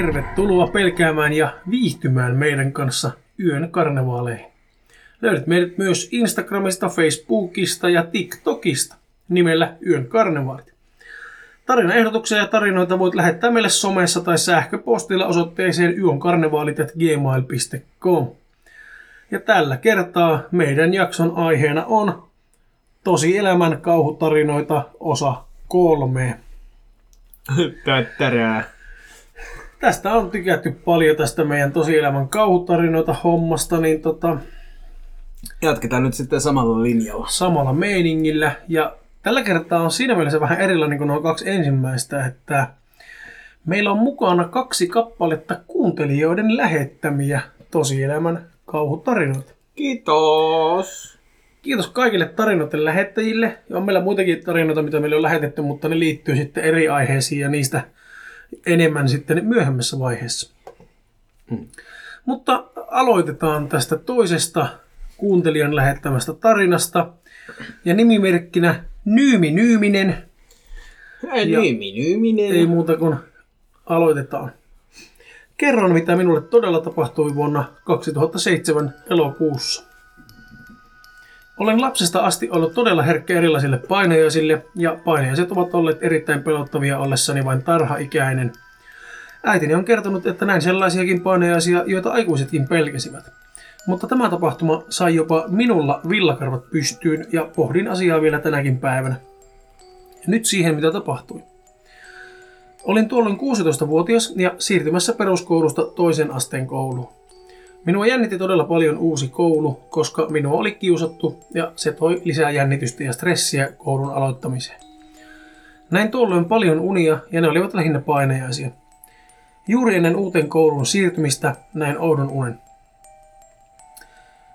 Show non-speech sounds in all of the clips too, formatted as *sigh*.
Tervetuloa pelkäämään ja viihtymään meidän kanssa yön karnevaaleihin. Löydät meidät myös Instagramista, Facebookista ja TikTokista nimellä Yön karnevaalit. Tarinaehdotuksia ja tarinoita voit lähettää meille somessa tai sähköpostilla osoitteeseen yönkarnevaalit.gmail.com. Ja tällä kertaa meidän jakson aiheena on tosielämän kauhutarinoita osa kolme. Tättärää. Tästä on tykätty paljon tästä meidän tosielämän kauhutarinoita hommasta, niin tota, Jatketaan nyt sitten samalla linjalla. samalla meiningillä. Ja tällä kertaa on siinä mielessä vähän erilainen kuin nuo kaksi ensimmäistä, että meillä on mukana kaksi kappaletta kuuntelijoiden lähettämiä tosielämän kauhutarinoita. Kiitos. Kiitos kaikille tarinoiden lähettäjille. Ja on meillä muitakin tarinoita, mitä meille on lähetetty, mutta ne liittyy sitten eri aiheisiin ja niistä enemmän sitten myöhemmässä vaiheessa. Mm. Mutta aloitetaan tästä toisesta kuuntelijan lähettämästä tarinasta. Ja nimimerkkinä Nyymi Nyyminen. Ei nyymi, nyyminen. Ei muuta kuin aloitetaan. Kerron, mitä minulle todella tapahtui vuonna 2007 elokuussa. Olen lapsesta asti ollut todella herkkä erilaisille painajaisille, ja painajaiset ovat olleet erittäin pelottavia ollessani vain tarhaikäinen. Äitini on kertonut, että näin sellaisiakin painajaisia, joita aikuisetkin pelkäsivät. Mutta tämä tapahtuma sai jopa minulla villakarvat pystyyn, ja pohdin asiaa vielä tänäkin päivänä. Nyt siihen, mitä tapahtui. Olin tuolloin 16-vuotias ja siirtymässä peruskoulusta toisen asteen kouluun. Minua jännitti todella paljon uusi koulu, koska minua oli kiusattu ja se toi lisää jännitystä ja stressiä koulun aloittamiseen. Näin tuolloin paljon unia ja ne olivat lähinnä painajaisia. Juuri ennen uuteen kouluun siirtymistä näin oudon unen.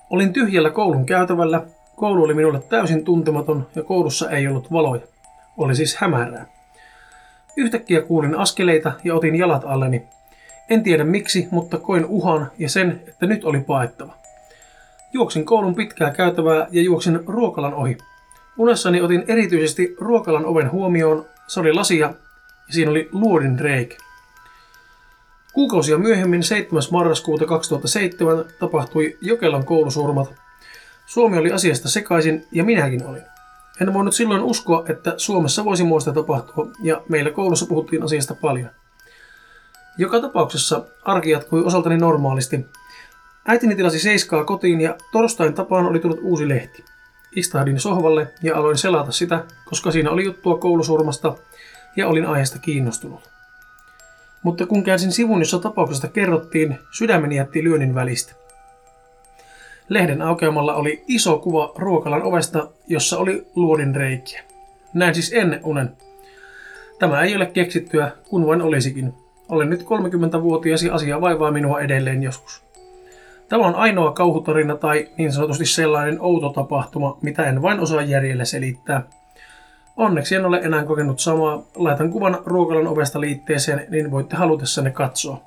Olin tyhjällä koulun käytävällä, koulu oli minulle täysin tuntematon ja koulussa ei ollut valoja. Oli siis hämärää. Yhtäkkiä kuulin askeleita ja otin jalat alleni. En tiedä miksi, mutta koin uhan ja sen, että nyt oli paettava. Juoksin koulun pitkää käytävää ja juoksin ruokalan ohi. Unessani otin erityisesti ruokalan oven huomioon. Se oli lasia ja siinä oli luodin reikä. Kuukausia myöhemmin 7. marraskuuta 2007 tapahtui Jokelan koulusurmat. Suomi oli asiasta sekaisin ja minäkin olin. En voinut silloin uskoa, että Suomessa voisi muista tapahtua, ja meillä koulussa puhuttiin asiasta paljon. Joka tapauksessa arki jatkui osaltani normaalisti. Äitini tilasi seiskaa kotiin ja torstain tapaan oli tullut uusi lehti. Istahdin sohvalle ja aloin selata sitä, koska siinä oli juttua koulusurmasta ja olin aiheesta kiinnostunut. Mutta kun käänsin sivun, jossa tapauksesta kerrottiin, sydämeni jätti lyönnin välistä. Lehden aukeamalla oli iso kuva ruokalan ovesta, jossa oli luodin reikiä. Näin siis ennen unen. Tämä ei ole keksittyä, kun vain olisikin. Olen nyt 30-vuotias ja asia vaivaa minua edelleen joskus. Tämä on ainoa kauhutarina tai niin sanotusti sellainen outo tapahtuma, mitä en vain osaa järjellä selittää. Onneksi en ole enää kokenut samaa. Laitan kuvan ruokalan ovesta liitteeseen, niin voitte halutessanne katsoa.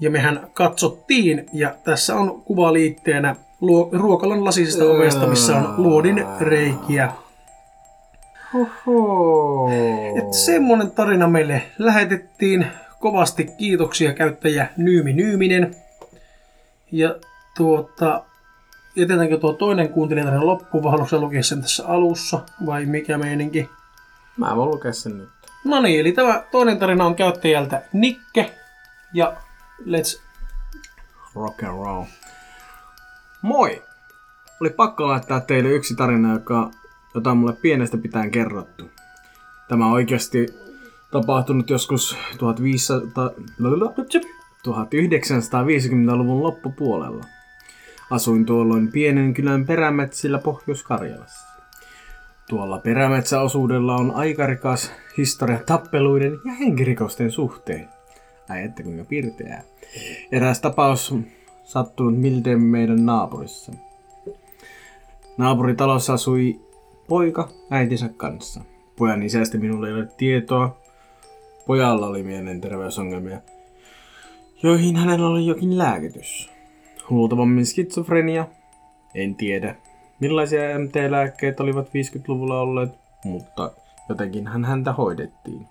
Ja mehän katsottiin, ja tässä on kuva liitteenä luo, ruokalan lasisesta ovesta, missä on luodin reikiä. Hoho. Et semmonen tarina meille lähetettiin. Kovasti kiitoksia käyttäjä Nyymi Nyyminen. Ja tuota, jätetäänkö tuo toinen kuuntelija tänne loppuun, vai haluatko lukea sen tässä alussa, vai mikä meininki? Mä voin lukea sen nyt. No niin, eli tämä toinen tarina on käyttäjältä Nikke. Ja let's... Rock and roll. Moi! Oli pakko laittaa teille yksi tarina, joka, jota on mulle pienestä pitäen kerrottu. Tämä oikeasti tapahtunut joskus 1500, 1950-luvun loppupuolella. Asuin tuolloin pienen kylän perämetsillä Pohjois-Karjalassa. Tuolla perämetsäosuudella on aikarikas historia tappeluiden ja henkirikosten suhteen. Ai että kuinka pirteää. Eräs tapaus sattunut miltei meidän naapurissa. Naapuritalossa asui poika äitinsä kanssa. Pojan isästä minulla ei ole tietoa. Pojalla oli mielenterveysongelmia, joihin hänellä oli jokin lääkitys. Luultavammin skitsofrenia. En tiedä, millaisia MT-lääkkeet olivat 50-luvulla olleet, mutta jotenkin hän häntä hoidettiin.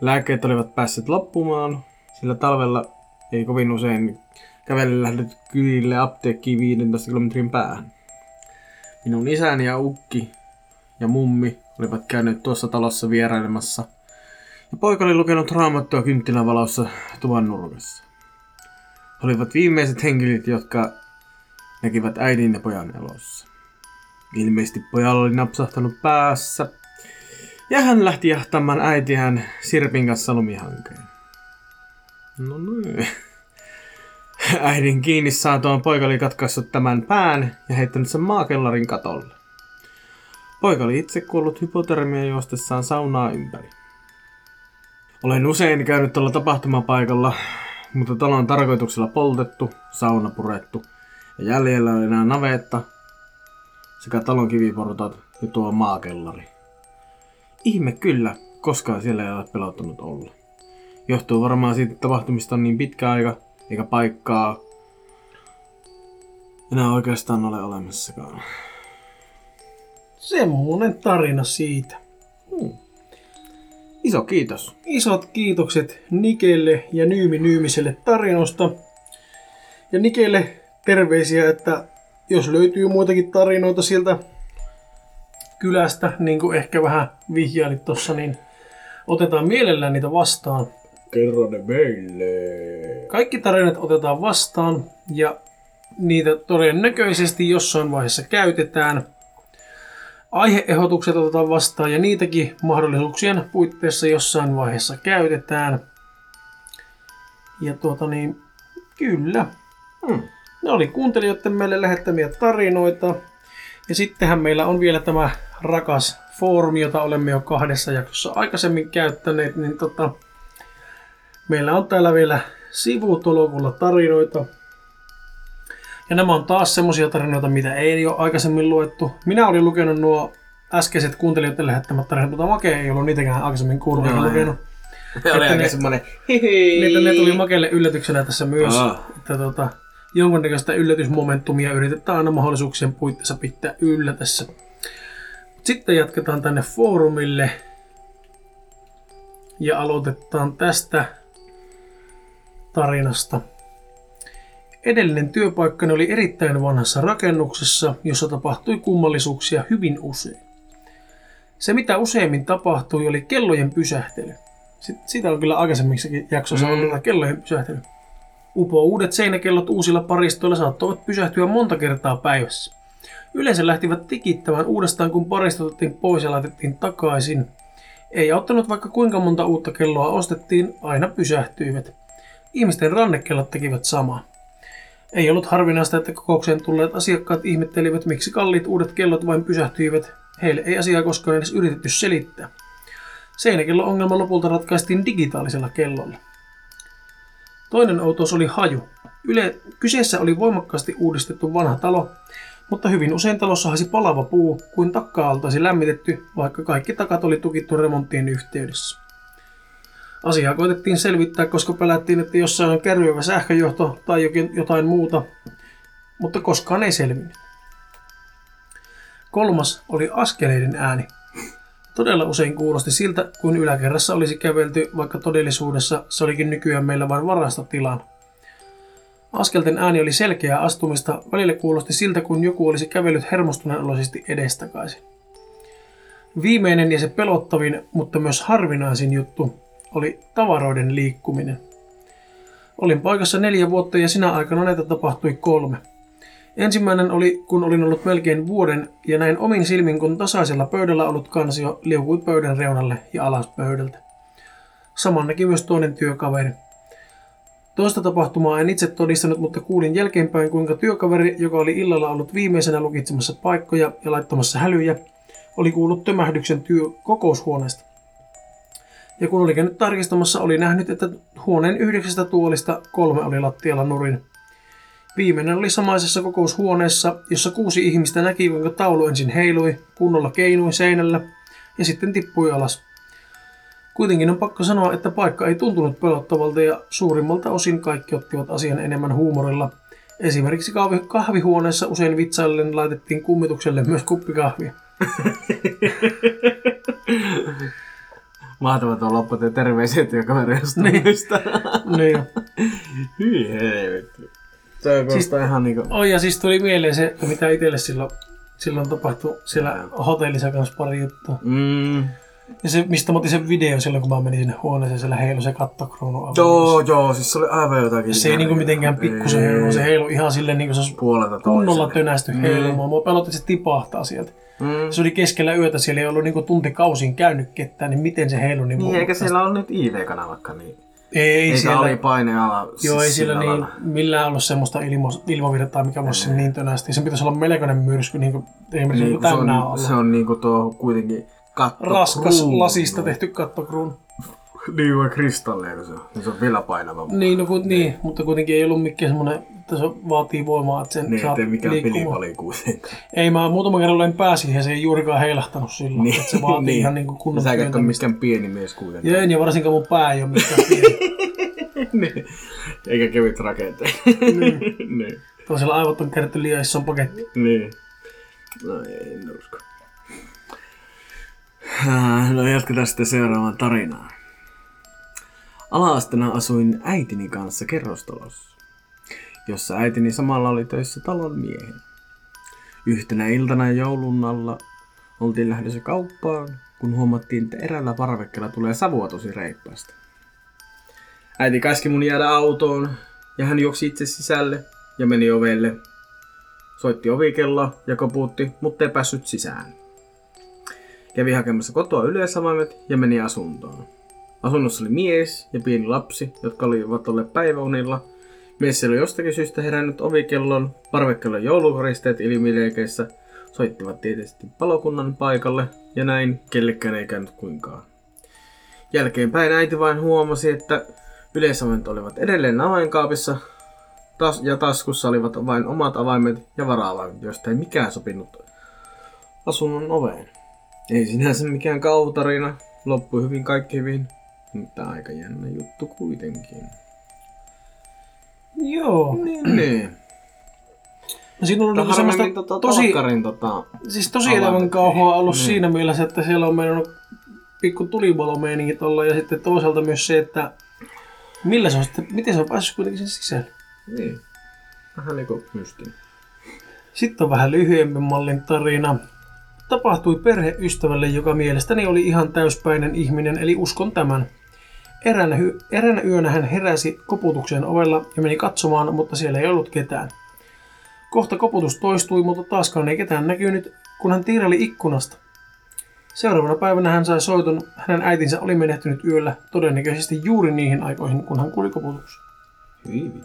Lääkkeet olivat päässeet loppumaan, sillä talvella ei kovin usein kävellä lähdet kylille apteekkiin 15 kilometrin päähän. Minun isäni ja ukki ja mummi olivat käyneet tuossa talossa vierailemassa. Ja poika oli lukenut raamattua kynttilän valossa tuvan nurkassa. He olivat viimeiset henkilöt, jotka näkivät äidin ja pojan elossa. Ilmeisesti pojalla oli napsahtanut päässä. Ja hän lähti jahtamaan äitiään Sirpin kanssa lumihankeen. No niin. *laughs* Äidin kiinni saatuaan poika oli katkaissut tämän pään ja heittänyt sen maakellarin katolle. Poika oli itse kuollut hypotermia juostessaan saunaa ympäri. Olen usein käynyt tuolla tapahtumapaikalla, mutta talo on tarkoituksella poltettu, sauna purettu ja jäljellä oli enää navetta sekä talon kiviportaat ja tuo maakellari. Ihme kyllä, koskaan siellä ei ole pelottanut olla. Johtuu varmaan siitä, että tapahtumista on niin pitkä aika, eikä paikkaa enää oikeastaan ole olemassakaan. Semmonen tarina siitä. Iso kiitos. Isot kiitokset Nikelle ja Nyymi Nyymiselle tarinosta. Ja Nikelle terveisiä, että jos löytyy muitakin tarinoita sieltä kylästä, niin kuin ehkä vähän vihjailit tuossa, niin otetaan mielellään niitä vastaan. Kerro ne meille. Kaikki tarinat otetaan vastaan ja niitä todennäköisesti jossain vaiheessa käytetään. Aiheehdotukset otetaan vastaan ja niitäkin mahdollisuuksien puitteissa jossain vaiheessa käytetään. Ja tuota niin, kyllä. Hmm. Ne oli kuuntelijoiden meille lähettämiä tarinoita. Ja sittenhän meillä on vielä tämä rakas foorumi, jota olemme jo kahdessa jaksossa aikaisemmin käyttäneet. Niin tota, meillä on täällä vielä sivutolokulla tarinoita. Ja nämä on taas semmosia tarinoita, mitä ei ole aikaisemmin luettu. Minä olin lukenut nuo äskeiset kuuntelijoiden lähettämät tarinat, mutta Make ei ollut niitäkään aikaisemmin kuullut ei. lukenut. Se oli aika ne- semmonen hihi. Niitä ne tuli Makelle yllätyksenä tässä myös, Aa. että tota, jonkunnäköistä yllätysmomentumia yritetään aina mahdollisuuksien puitteissa pitää yllä tässä. Sitten jatketaan tänne foorumille ja aloitetaan tästä tarinasta. Edellinen työpaikkani oli erittäin vanhassa rakennuksessa, jossa tapahtui kummallisuuksia hyvin usein. Se mitä useimmin tapahtui oli kellojen pysähtely. Siitä on kyllä aikaisemmissakin jaksoissa ollut tätä kellojen pysähtely. Upo uudet seinäkellot uusilla paristoilla saattoivat pysähtyä monta kertaa päivässä. Yleensä lähtivät tikittämään uudestaan, kun paristot otettiin pois ja laitettiin takaisin. Ei auttanut vaikka kuinka monta uutta kelloa ostettiin, aina pysähtyivät. Ihmisten rannekellot tekivät samaa. Ei ollut harvinaista, että kokoukseen tulleet asiakkaat ihmettelivät, miksi kalliit uudet kellot vain pysähtyivät. Heille ei asiaa koskaan edes yritetty selittää. Seinäkello-ongelma lopulta ratkaistiin digitaalisella kellolla. Toinen outous oli haju. Yle, kyseessä oli voimakkaasti uudistettu vanha talo, mutta hyvin usein talossa haisi palava puu, kuin takkaa oltaisi lämmitetty, vaikka kaikki takat oli tukittu remonttien yhteydessä. Asiaa koitettiin selvittää, koska pelättiin, että jossain on kärryävä sähköjohto tai jokin, jotain muuta, mutta koskaan ei selvinnyt. Kolmas oli askeleiden ääni. Todella usein kuulosti siltä, kuin yläkerrassa olisi kävelty, vaikka todellisuudessa se olikin nykyään meillä vain varastotilan. Askelten ääni oli selkeää astumista, välillä kuulosti siltä, kun joku olisi kävellyt hermostuneen oloisesti edestakaisin. Viimeinen ja se pelottavin, mutta myös harvinaisin juttu oli tavaroiden liikkuminen. Olin paikassa neljä vuotta ja sinä aikana näitä tapahtui kolme. Ensimmäinen oli, kun olin ollut melkein vuoden ja näin omin silmin, kun tasaisella pöydällä ollut kansio liukui pöydän reunalle ja alas pöydältä. Saman näki myös toinen työkaveri. Toista tapahtumaa en itse todistanut, mutta kuulin jälkeenpäin, kuinka työkaveri, joka oli illalla ollut viimeisenä lukitsemassa paikkoja ja laittamassa hälyjä, oli kuullut tömähdyksen työ kokoushuoneesta. Ja kun oli käynyt tarkistamassa, oli nähnyt, että huoneen yhdeksästä tuolista kolme oli lattialla nurin. Viimeinen oli samaisessa kokoushuoneessa, jossa kuusi ihmistä näki, kuinka taulu ensin heilui, kunnolla keinui seinällä ja sitten tippui alas. Kuitenkin on pakko sanoa, että paikka ei tuntunut pelottavalta ja suurimmalta osin kaikki ottivat asian enemmän huumorilla. Esimerkiksi kahvi, kahvihuoneessa usein vitsaillen laitettiin kummitukselle myös kuppikahvia. *laughs* Mahtavaa tuo loppu ja terveisiä työkaverista. Niin. niin. Hyi helvetti. Se on Siis- ihan niinku... Oi, ja siis tuli mieleen se, mitä itselle silloin, silloin tapahtui siellä hotellissa kanssa pari juttua. Mm. Ja se, mistä mä otin sen video silloin, kun mä menin sinne huoneeseen, siellä heilu se kattokruunu. aivan Joo, joo, siis se oli aivan jotakin. Se ei niinku mitenkään pikkusen Ei. heilu, se heilu ihan silleen niinku se olisi Puolelta kunnolla tönästy Mm. heilumaan. Mua pelotti, että se tipahtaa sieltä. Mm. Se oli keskellä yötä, siellä ei ollut niinku tuntikausiin käynyt ketään, niin miten se heilui niin Niin, eikä siellä ole nyt IV-kanavakka, niin... Ei, ei Eikä siellä, oli paine ala. joo, ei siis siellä niin, lailla. millään ollut semmoista ilmo, ilmavirtaa, mikä voisi sen niin tönästi. Se pitäisi olla melkoinen myrsky, niin kuin ei niin, Niin, niin kun se, on, olla. se on niinku tuo kuitenkin katto Raskas lasista tehty kattokruunu. Niin vai kristalleja, kun se on. Se on vielä painava. Niin, no, ku, niin, mutta kuitenkin ei ollut mikään semmoinen, että se vaatii voimaa, että sen Niin, saa ettei mikään kuitenkaan. Ei, mä muutaman kerran löin pää siihen ja se ei juurikaan heilahtanut silloin. Niin, Että se vaatii *laughs* niin. ihan niin kuin kunnon Sä et ole mikään pieni mies kuitenkaan. Ja en, ja varsinkaan mun pää ei ole mikään pieni. *laughs* niin. Eikä kevyt rakenteet. niin. *laughs* niin. Toisella aivot on kerätty liian ison paketti. Niin. No ei, en usko. Ah, No jatketaan sitten seuraavaan tarinaan. Alaastena asuin äitini kanssa kerrostalossa, jossa äitini samalla oli töissä talon miehen. Yhtenä iltana joulun alla oltiin lähdössä kauppaan, kun huomattiin, että eräällä parvekkeella tulee savua tosi reippaasti. Äiti käski mun jäädä autoon ja hän juoksi itse sisälle ja meni ovelle Soitti ovikelloa ja koputti, mutta ei päässyt sisään. Kävi hakemassa kotoa yleisavaimet ja meni asuntoon. Asunnossa oli mies ja pieni lapsi, jotka olivat olleet päiväunilla. Mies oli jostakin syystä herännyt ovikellon, parvekellon joulukoristeet ilmileikeissä, soittivat tietysti palokunnan paikalle ja näin kellekään ei käynyt kuinkaan. Jälkeenpäin äiti vain huomasi, että yleisavaimet olivat edelleen avainkaapissa, Tas- ja taskussa olivat vain omat avaimet ja vara-avaimet, joista ei mikään sopinut asunnon oveen. Ei sinänsä mikään kautarina, loppui hyvin kaikki hyvin, mutta aika jännä juttu kuitenkin. Joo. Niin, niin. No siinä on ollut niinku semmoista tota, tosi, tota... siis tosi elämän kauhua ollut Niin. siinä mielessä, että siellä on mennyt pikku tulivolomeiningit olla ja sitten toisaalta myös se, että millä se on sitten, miten se on päässyt kuitenkin sen sisälle. Niin. Vähän niinku mystinen. Sitten on vähän lyhyempi mallin tarina. Tapahtui perheystävälle, joka mielestäni oli ihan täyspäinen ihminen, eli uskon tämän. Eräänä, hy- eräänä yönä hän heräsi koputukseen ovella ja meni katsomaan, mutta siellä ei ollut ketään. Kohta koputus toistui, mutta taaskaan ei ketään näkynyt, kun hän tiiraili ikkunasta. Seuraavana päivänä hän sai soiton, hänen äitinsä oli menehtynyt yöllä, todennäköisesti juuri niihin aikoihin, kun hän kuuli koputuksen. Hyi vi-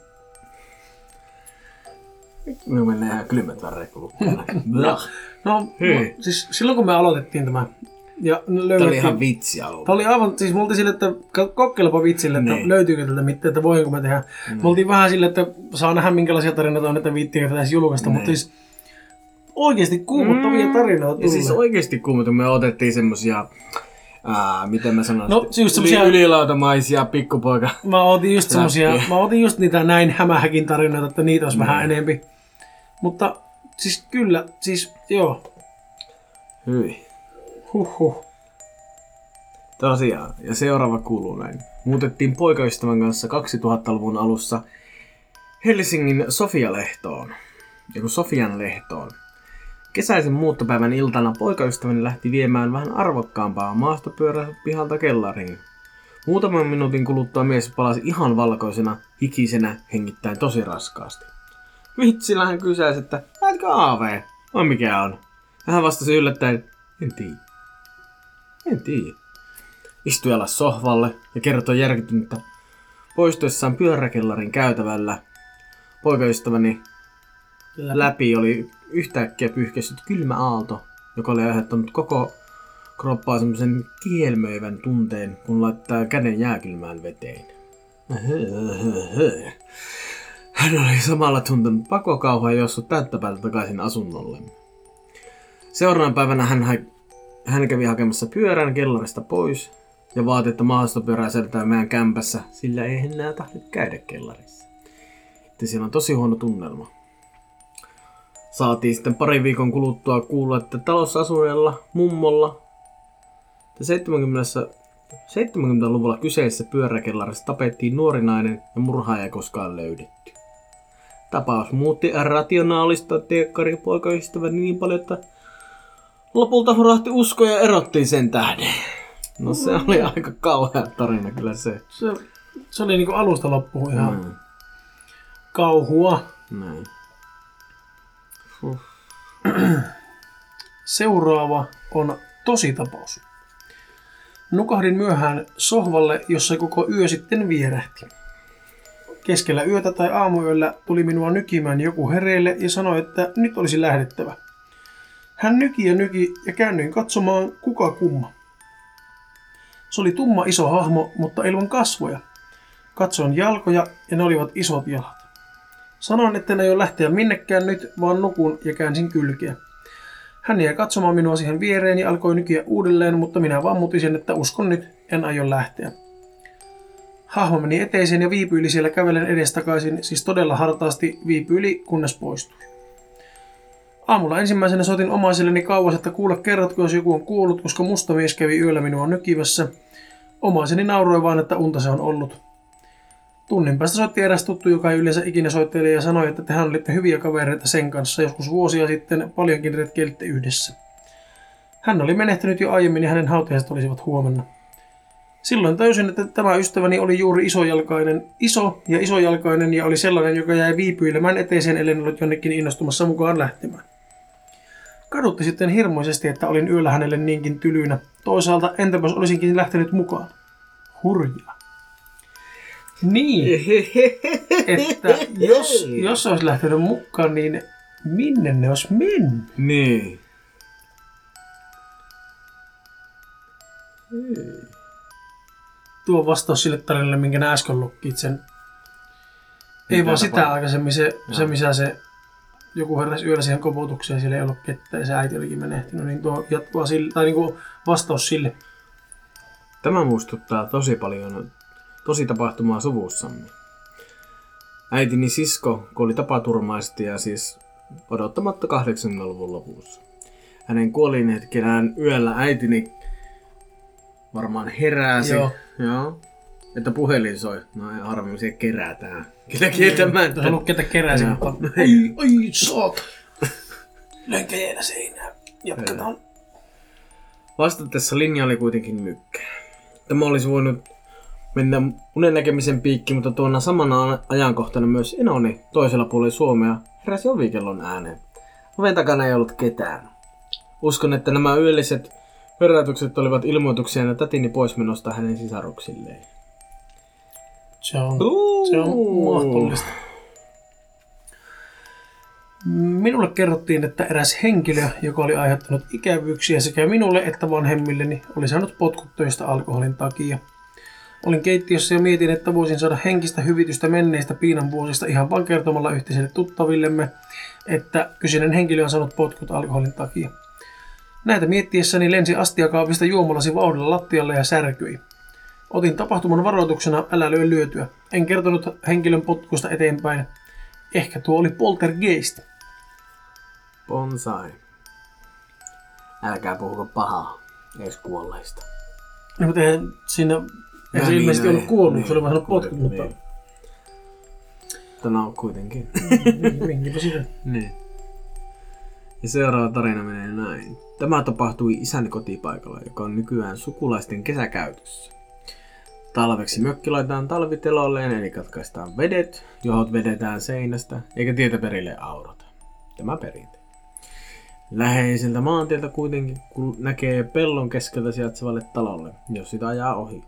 Me mennään ihan kylmät väreet. Blah. *laughs* No, Hei. siis silloin kun me aloitettiin tämä, ja Tämä oli löydettiin... ihan vitsi alun. Tämä oli aivan, siis me oltiin sille, että kokeilepa vitsille, että Niin. löytyykö tältä mitään, että voinko mä tehdä. Mm. Me oltiin vähän sille, että saa nähdä minkälaisia tarinoita on, että viittiä tätä julkaista, Niin. mutta siis oikeasti kuumottavia Mm. tarinoita Ja tulee. siis oikeesti kuumotu, me otettiin semmosia, ää, miten mä sanon, No, siis semmosia- yli, ylilautamaisia pikkupoika. Mä otin just semmosia, mä otin just niitä näin hämähäkin tarinoita, että niitä olisi Niin. vähän enempi. Mutta siis kyllä, siis joo, Hyi. Huhhuh. Tosiaan, ja seuraava kuuluu näin. Muutettiin poikaystävän kanssa 2000-luvun alussa Helsingin Sofia-lehtoon. Joku Sofian lehtoon. Kesäisen muuttopäivän iltana poikaystäväni lähti viemään vähän arvokkaampaa maastopyörää pihalta kellariin. Muutaman minuutin kuluttua mies palasi ihan valkoisena, hikisenä, hengittäen tosi raskaasti. Vitsillä hän kysäisi, että näetkö AV? Vai mikä on? Hän vastasi yllättäen, en tiedä. En tiedä. Istui alas sohvalle ja kertoi järkyttynyttä poistuessaan pyöräkellarin käytävällä. Poikaystäväni läpi oli yhtäkkiä pyyhkäissyt kylmä aalto, joka oli aiheuttanut koko kroppaa semmoisen kielmöivän tunteen, kun laittaa käden jääkylmään veteen. Hän oli samalla tuntenut pakokauhaa ja jossut täyttä päätä takaisin asunnolle. Seuraavana päivänä hän, hän kävi hakemassa pyörän kellarista pois ja vaati, että maastopyörää säilytään meidän kämpässä, sillä ei enää tahdo käydä kellarissa. Että siellä on tosi huono tunnelma. Saatiin sitten pari viikon kuluttua kuulla, että talossa asuneella mummolla että 70 70-luvulla kyseisessä pyöräkellarissa tapettiin nuori nainen ja murhaaja ei koskaan löydetty. Tapaus muutti rationaalista teekkarin poikaystävän niin paljon, että lopulta hurahti usko ja erottiin sen tähden. No se oli aika kauhea tarina kyllä se. Se, se oli niinku alusta loppuun ihan Mm. kauhua. Näin. Huh. *clears throat* Seuraava on tositapaus. Nukahdin myöhään sohvalle, jossa koko yö sitten vierähti. Keskellä yötä tai aamuyöllä tuli minua nykimään joku hereille ja sanoi, että nyt olisi lähdettävä. Hän nyki ja nyki ja käännyin katsomaan kuka kumma. Se oli tumma iso hahmo, mutta ilman kasvoja. Katsoin jalkoja ja ne olivat isot jalat. Sanoin, ei ole lähteä minnekään nyt, vaan nukun ja käänsin kylkeä. Hän jäi katsomaan minua siihen viereen ja alkoi nykiä uudelleen, mutta minä vammutin sen, että uskon nyt, en aio lähteä. Hahmo meni eteiseen ja viipyili siellä kävelen edestakaisin, siis todella hartaasti viipyili, kunnes poistui. Aamulla ensimmäisenä soitin omaiselleni kauas, että kuule kerrotko, jos joku on kuollut, koska musta mies kävi yöllä minua nykivässä. Omaiseni nauroi vaan, että unta se on ollut. Tunnin päästä soitti eräs tuttu, joka ei yleensä ikinä soitteli ja sanoi, että tehän olitte hyviä kavereita sen kanssa. Joskus vuosia sitten paljonkin retkeilitte yhdessä. Hän oli menehtynyt jo aiemmin ja hänen hautajaiset olisivat huomenna. Silloin tajusin, että tämä ystäväni oli juuri isojalkainen, iso ja isojalkainen ja oli sellainen, joka jäi viipyilemään eteiseen, ellen ollut jonnekin innostumassa mukaan lähtemään. Kadutti sitten hirmuisesti, että olin yöllä hänelle niinkin tylynä. Toisaalta entäpäs olisinkin lähtenyt mukaan? Hurjaa. Niin, *laughs* että jos, jos olisi lähtenyt mukaan, niin minne ne olisi mennyt? Niin. Tuo vastaus sille tarinalle, minkä äsken lukkit sen. Ei Mitä vaan sitä aikaisemmin, se, se missä se joku heräsi yöllä siihen koputukseen ja siellä ei ollut ketään ja se äiti olikin menehtynyt, niin tuo jatkua sille, tai niinku vastaus sille. Tämä muistuttaa tosi paljon tosi tapahtumaa suvussamme. Äitini sisko kuoli tapaturmaisesti ja siis odottamatta 80-luvun lopussa. Hänen kuolin hetkenään yöllä äitini varmaan heräsi. Joo. Joo. Että puhelin soi. No ei harvemmin se kerätään. Kyllä kieltämättä. Tuossa ollut ketä keräsi, Joo. mutta ai, ai, saat. Lönkäjänä seinään. Jatketaan. Vastatessa linja oli kuitenkin mykkä. Tämä olisi voinut mennä unen näkemisen piikki, mutta tuona samana ajankohtana myös enoni toisella puolella Suomea heräsi ovikellon ääneen. Oven takana ei ollut ketään. Uskon, että nämä yölliset herätykset olivat ilmoituksia tätini poismenosta hänen sisaruksilleen. Se on, se on mahdollista. Minulle kerrottiin, että eräs henkilö, joka oli aiheuttanut ikävyyksiä sekä minulle että vanhemmilleni, oli saanut potkut töistä alkoholin takia. Olin keittiössä ja mietin, että voisin saada henkistä hyvitystä menneistä piinan vuosista ihan vain kertomalla yhteisille tuttavillemme, että kyseinen henkilö on saanut potkut alkoholin takia. Näitä miettiessäni lensi astiakaapista juomalasi vauhdilla lattialle ja särkyi. Otin tapahtuman varoituksena, älä lyö lyötyä. En kertonut henkilön potkuista eteenpäin. Ehkä tuo oli poltergeist. Bonsai. Älkää puhuko pahaa, edes kuolleista. No, mutta eihän siinä... Eihän se niin, ilmeisesti no ollut ei, kuollut, niin, se oli saanut potkut, kuitenkin, mutta... niin. Mutta no kuitenkin. Minkäpä sitä. *laughs* Niin. Ja seuraava tarina menee näin. Tämä tapahtui isän kotipaikalla, joka on nykyään sukulaisten kesäkäytössä. Talveksi mökki laitetaan talvitelolleen, eli katkaistaan vedet, johot vedetään seinästä, eikä tietä perille aurata. Tämä perinte. Läheiseltä maantieltä kuitenkin kun näkee pellon keskeltä sijaitsevalle talolle, jos sitä ajaa ohi.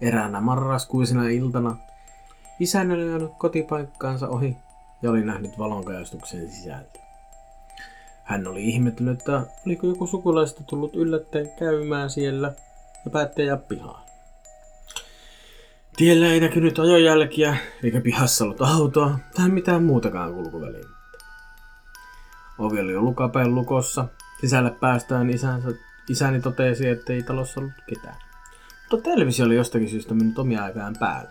Eräänä marraskuisena iltana isäni oli jäänyt kotipaikkaansa ohi ja oli nähnyt valonkajastuksen sisältä. Hän oli ihmetellyt, että oliko joku sukulaista tullut yllättäen käymään siellä ja päätti ajaa pihaan. Tiellä ei näkynyt ajojälkiä, eikä pihassa ollut autoa tai mitään muutakaan kulkuvälinettä. Ovi oli ollut kapean lukossa. Sisälle päästään isänsä, isäni totesi, että ei talossa ollut ketään. Mutta televisio oli jostakin syystä mennyt omia aikaan päälle.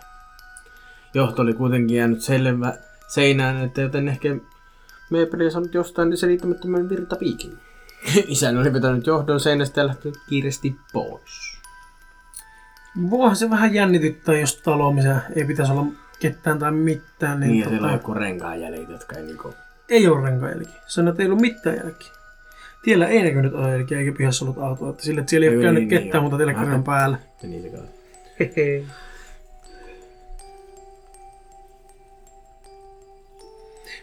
Johto oli kuitenkin jäänyt selvä seinään, että joten ehkä Meepeli on saanut jostain selittämättömän virtapiikin. *laughs* Isäni oli vetänyt johdon seinästä ja lähtenyt kiireesti pois. Voihan se vähän jännityttää, jos talo, missä ei pitäisi olla ketään tai mitään. Niin, Niin, tota, siellä on joku renkaanjäljet, jotka ei niinku... ei ole renkaajälki. Sano, että ei ollut mitään jälkiä. Tiellä ei näkynyt ajelkiä eikä pihassa ollut autoa. Että sille, että siellä ei ole Niin, käynyt niin, ketään, joo. mutta telekkarin Aha. päällä. Ja niin se. Hehe.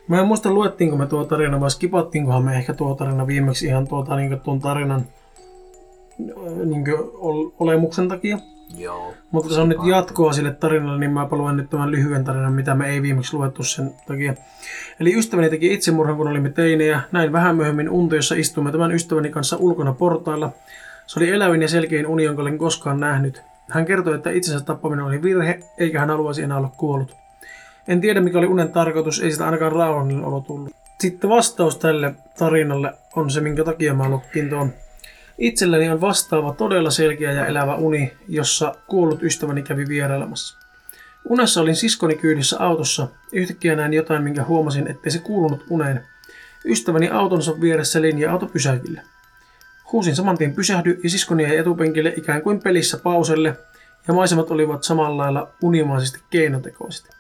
Mä en muista luettiinko me tuo tarina vai skipattiinkohan me ehkä tuo tarina viimeksi ihan tuota, niin tuon tarinan niin olemuksen takia. Joo. Mutta se on nyt jatkoa sille tarinalle, niin mä luen nyt tämän lyhyen tarinan, mitä me ei viimeksi luettu sen takia. Eli ystäväni teki itsemurhan, kun olimme teinejä. Näin vähän myöhemmin unta, jossa istuimme tämän ystäväni kanssa ulkona portailla. Se oli elävin ja selkein uni, jonka olen koskaan nähnyt. Hän kertoi, että itsensä tappaminen oli virhe, eikä hän haluaisi enää olla kuollut. En tiedä, mikä oli unen tarkoitus, ei sitä ainakaan rauhallinen olo tullut. Sitten vastaus tälle tarinalle on se, minkä takia mä lukkin tuon. Itselläni on vastaava todella selkeä ja elävä uni, jossa kuollut ystäväni kävi vierailemassa. Unessa olin siskoni kyydissä autossa. Yhtäkkiä näin jotain, minkä huomasin, ettei se kuulunut uneen. Ystäväni autonsa vieressä linja-auto pysäkille. Huusin saman tien pysähdy ja siskoni jäi etupenkille ikään kuin pelissä pauselle, ja maisemat olivat samalla lailla unimaisesti keinotekoiset.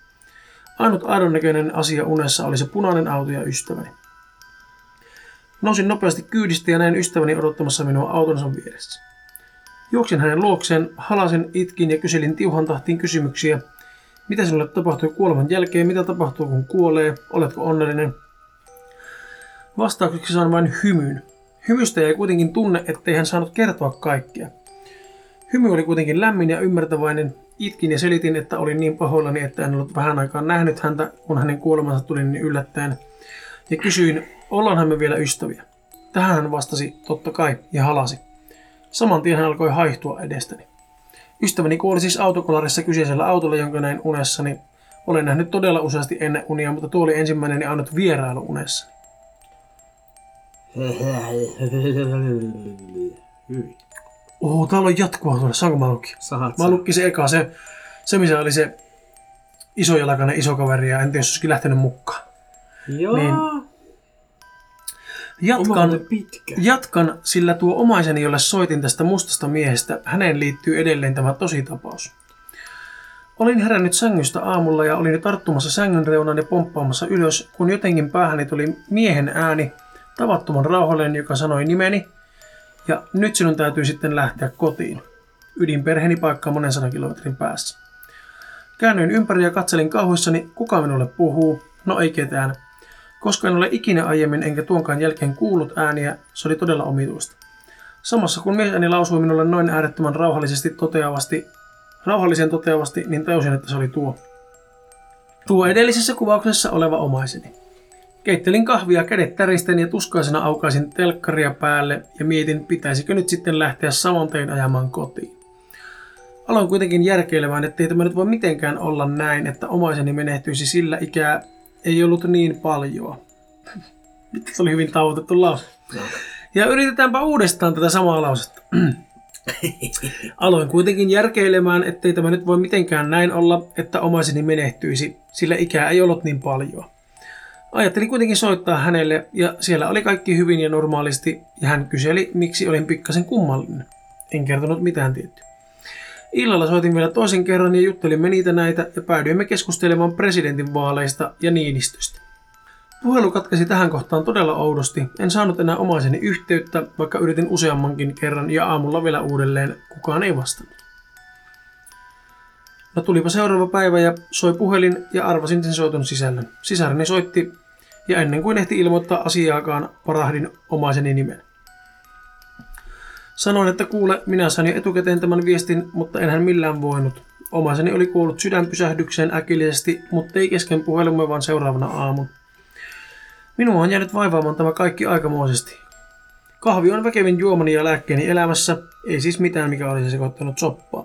Ainut aidon näköinen asia unessa oli se punainen auto ja ystäväni. Nousin nopeasti kyydistä ja näin ystäväni odottamassa minua autonsa vieressä. Juoksin hänen luokseen, halasin, itkin ja kyselin tiuhan tahtiin kysymyksiä. Mitä sinulle tapahtui kuoleman jälkeen? Mitä tapahtuu kun kuolee? Oletko onnellinen? Vastaukseksi saan vain hymyn. Hymystä jäi kuitenkin tunne, ettei hän saanut kertoa kaikkea. Hymy oli kuitenkin lämmin ja ymmärtäväinen. Itkin ja selitin, että olin niin pahoillani, että en ollut vähän aikaa nähnyt häntä, kun hänen kuolemansa tuli niin yllättäen. Ja kysyin, ollaanhan me vielä ystäviä. Tähän hän vastasi, totta kai, ja halasi. Saman tien hän alkoi haihtua edestäni. Ystäväni kuoli siis autokolarissa kyseisellä autolla, jonka näin unessani. Olen nähnyt todella useasti ennen unia, mutta tuo oli ensimmäinen ja ainut vierailu unessani. Hyi. Oo, täällä on jatkoa tuolla, saanko mä lukea? Sahat Mä lukkin se eka, se, se missä oli se isojalkainen iso kaveri ja en tiedä, jos olisikin lähtenyt mukaan. Joo. Niin. Jatkan, jatkan, sillä tuo omaiseni, jolle soitin tästä mustasta miehestä, häneen liittyy edelleen tämä tositapaus. Olin herännyt sängystä aamulla ja olin tarttumassa sängyn reunan ja pomppaamassa ylös, kun jotenkin päähäni tuli miehen ääni, tavattoman rauhallinen, joka sanoi nimeni, ja nyt sinun täytyy sitten lähteä kotiin. Ydinperheeni paikkaa monen sadan kilometrin päässä. Käännyin ympäri ja katselin kauhuissani, kuka minulle puhuu. No ei ketään. Koska en ole ikinä aiemmin enkä tuonkaan jälkeen kuullut ääniä, se oli todella omituista. Samassa kun miesääni lausui minulle noin äärettömän rauhallisesti toteavasti, rauhallisen toteavasti, niin tajusin, että se oli tuo. Tuo edellisessä kuvauksessa oleva omaiseni. Keittelin kahvia kädet täristen ja tuskaisena aukaisin telkkaria päälle ja mietin, pitäisikö nyt sitten lähteä saman tein ajamaan kotiin. Aloin kuitenkin järkeilemään, ettei tämä nyt voi mitenkään olla näin, että omaiseni menehtyisi sillä ikää ei ollut niin paljon. Se oli hyvin tavoitettu lause. Ja yritetäänpä uudestaan tätä samaa lausetta. Aloin kuitenkin järkeilemään, ettei tämä nyt voi mitenkään näin olla, että omaiseni menehtyisi, sillä ikää ei ollut niin paljon. Ajattelin kuitenkin soittaa hänelle ja siellä oli kaikki hyvin ja normaalisti ja hän kyseli, miksi olin pikkasen kummallinen. En kertonut mitään tiettyä. Illalla soitin vielä toisen kerran ja juttelimme niitä näitä ja päädyimme keskustelemaan presidentin vaaleista ja Niinistöstä. Puhelu katkesi tähän kohtaan todella oudosti. En saanut enää omaiseni yhteyttä, vaikka yritin useammankin kerran ja aamulla vielä uudelleen. Kukaan ei vastannut. No tulipa seuraava päivä ja soi puhelin ja arvasin sen soiton sisällön. Sisareni soitti ja ennen kuin ehti ilmoittaa asiaakaan, parahdin omaiseni nimen. Sanoin, että kuule, minä sain jo etukäteen tämän viestin, mutta enhän millään voinut. Omaiseni oli kuollut sydänpysähdykseen äkillisesti, mutta ei kesken puhelumme, vaan seuraavana aamun. Minua on jäänyt vaivaamaan tämä kaikki aikamoisesti. Kahvi on väkevin juomani ja lääkkeeni elämässä, ei siis mitään, mikä olisi sekoittanut soppaa.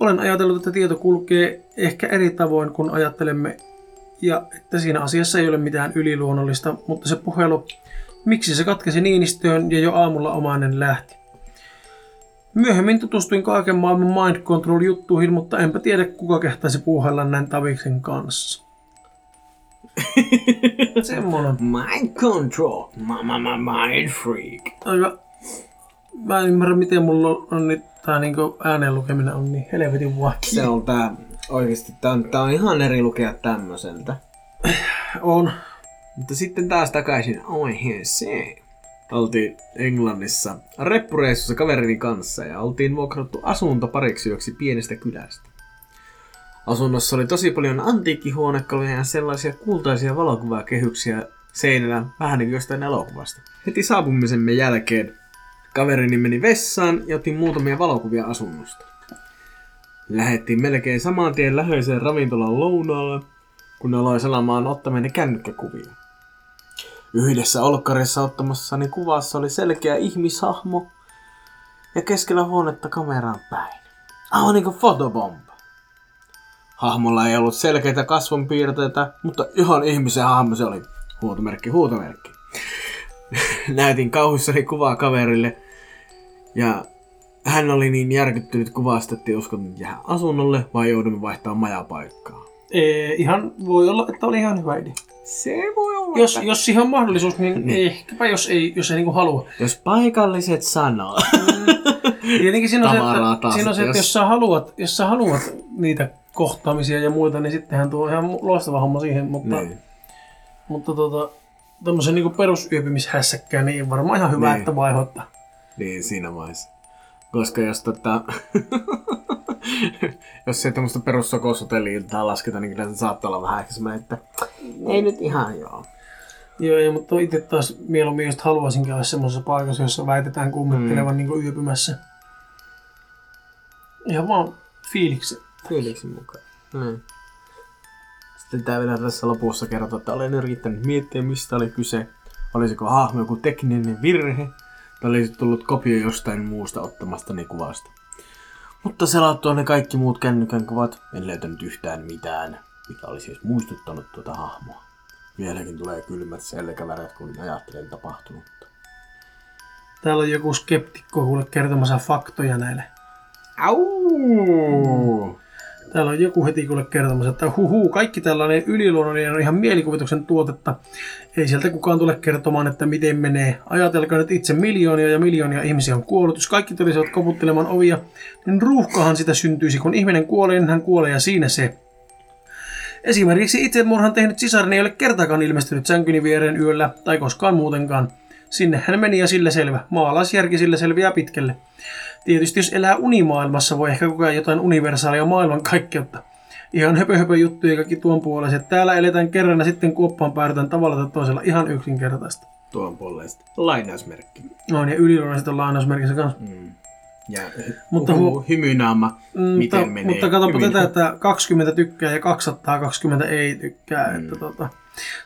Olen ajatellut, että tieto kulkee ehkä eri tavoin kuin ajattelemme, ja että siinä asiassa ei ole mitään yliluonnollista, mutta se puhelu, miksi se katkesi Niinistöön ja jo aamulla omainen lähti. Myöhemmin tutustuin kaiken maailman mind control juttuihin, mutta enpä tiedä kuka kehtaisi puuhailla näin Taviksen kanssa. *laughs* Semmoinen. Mind control. Mama, mind freak. Aika mä en ymmärrä, miten mulla on nyt tää niinku ääneen lukeminen on niin helvetin vaikea. Se on tää, oikeesti tää on, tää on ihan eri lukea tämmöseltä. On. Mutta sitten taas takaisin aiheeseen. Oltiin Englannissa reppureissussa kaverini kanssa ja oltiin vuokrattu asunto pariksi yöksi pienestä kylästä. Asunnossa oli tosi paljon antiikkihuonekaluja ja sellaisia kultaisia valokuvakehyksiä seinällä vähän niin kuin jostain elokuvasta. Heti saapumisemme jälkeen kaverini meni vessaan ja otti muutamia valokuvia asunnosta. Lähettiin melkein saman tien läheiseen ravintolan lounaalle, kun aloin selamaan ottamani kännykkäkuvia. Yhdessä olkkarissa ottamassani kuvassa oli selkeä ihmishahmo ja keskellä huonetta kameraan päin. Aivan niin kuin fotobomba. Hahmolla ei ollut selkeitä kasvonpiirteitä, mutta ihan ihmisen hahmo se oli. Huutomerkki, huutomerkki. *laughs* Näytin kauhuissani kuvaa kaverille ja hän oli niin järkyttynyt kuvasta, että uskonut jäädä asunnolle vai joudumme vaihtamaan majapaikkaa. Ee, ihan, voi olla, että oli ihan hyvä idea. Se voi olla. Jos, jos siihen on mahdollisuus, niin, niin. ehkäpä jos ei, jos ei niinku halua. Jos paikalliset sanoo. Tietenkin siinä on se, että, taas, siinä on se, että jos- jos sä, haluat, jos sä haluat niitä kohtaamisia ja muita, niin sittenhän tuo on ihan loistava homma siihen, mutta, niin. mutta tota, tämmöisen niin perusyöpymishässäkkään, niin varmaan ihan hyvä, Niin. että vaihoittaa. niin, siinä vaiheessa. Koska jos tota... *laughs* jos ei tämmöistä perussokoushotelliiltaa lasketa, niin kyllä se saattaa olla vähän ehkä semmoinen, että ei nyt ihan joo. Joo, ja, mutta itse taas mieluummin just haluaisin käydä semmoisessa paikassa, jossa väitetään kummittelevan mm. niin yöpymässä. Ihan vaan fiiliksi. Fiiliksen mukaan. Niin. Sitten tää vielä tässä lopussa kertoo, että olen yrittänyt miettiä, mistä oli kyse. Olisiko hahmo joku tekninen virhe, olisi tullut kopio jostain muusta ottamastani kuvasta. Mutta selattua ne kaikki muut kännykän kuvat, en löytänyt yhtään mitään, mikä olisi edes muistuttanut tuota hahmoa. Vieläkin tulee kylmät selkäväret, kun ajattelen tapahtunutta. Täällä on joku skeptikko kuule kertomassa faktoja näille. Au! Täällä on joku heti kuule kertomassa, että huhu, kaikki tällainen yliluonnollinen on ihan mielikuvituksen tuotetta. Ei sieltä kukaan tule kertomaan, että miten menee. Ajatelkaa nyt itse miljoonia ja miljoonia ihmisiä on kuollut. Jos kaikki tulisivat koputtelemaan ovia, niin ruuhkahan sitä syntyisi. Kun ihminen kuolee, niin hän kuolee ja siinä se. Esimerkiksi itsemurhan tehnyt sisareni ei ole kertaakaan ilmestynyt sänkyni viereen yöllä tai koskaan muutenkaan. Sinne hän meni ja sillä selvä. Maalaisjärki sillä selviää pitkälle. Tietysti jos elää unimaailmassa, voi ehkä kokea jotain universaalia maailmankaikkeutta. Ihan höpö höpö juttuja kaikki tuon puoleiset. Täällä eletään kerran ja sitten kuoppaan päädytään tavalla tai toisella ihan yksinkertaista. Tuon puolesta. Lainausmerkki. No niin, ja yliluonnolliset on lainausmerkissä kanssa. Mm. Ja Mutta hu- hymynaama, Mm, miten ta- menee. Mutta katsoppa Hyvin. tätä, että 20 tykkää ja 220 ei tykkää. Mm. Että tota.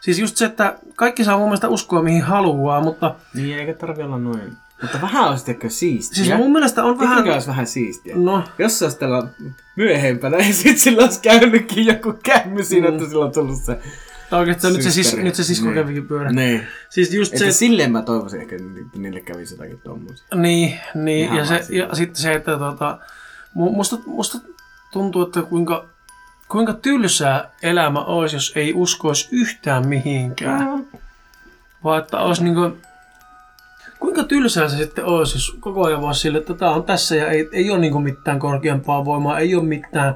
Siis just se, että kaikki saa mun mielestä uskoa mihin haluaa, mutta Niin, eikä tarvi olla noin. Mutta vähän olisi tekö siistiä. siis mun mielestä on vähän... vähän... olisi vähän siistiä. No, Jos se olisi tällä myöhempänä ja *laughs* sit sillä olisi käynytkin joku kämmy siinä, Mm. että sillä on tullut se. tai oikeastaan nyt se, sis, nyt se sisko Niin. kävikin pyörä. Niin. Siis just Että se, silleen mä toivoisin ehkä, että niille kävisi jotakin tommosia. Niin, niin Ihan ja, se, siinä. ja sitten se, että tota, mu- musta, musta tuntuu, että kuinka, kuinka tylsää elämä olisi, jos ei uskoisi yhtään mihinkään. Vaan että olisi niinku, kuinka tylsää se sitten olisi, jos koko ajan vaan sille, että tämä on tässä ja ei, ei ole niinku mitään korkeampaa voimaa, ei ole mitään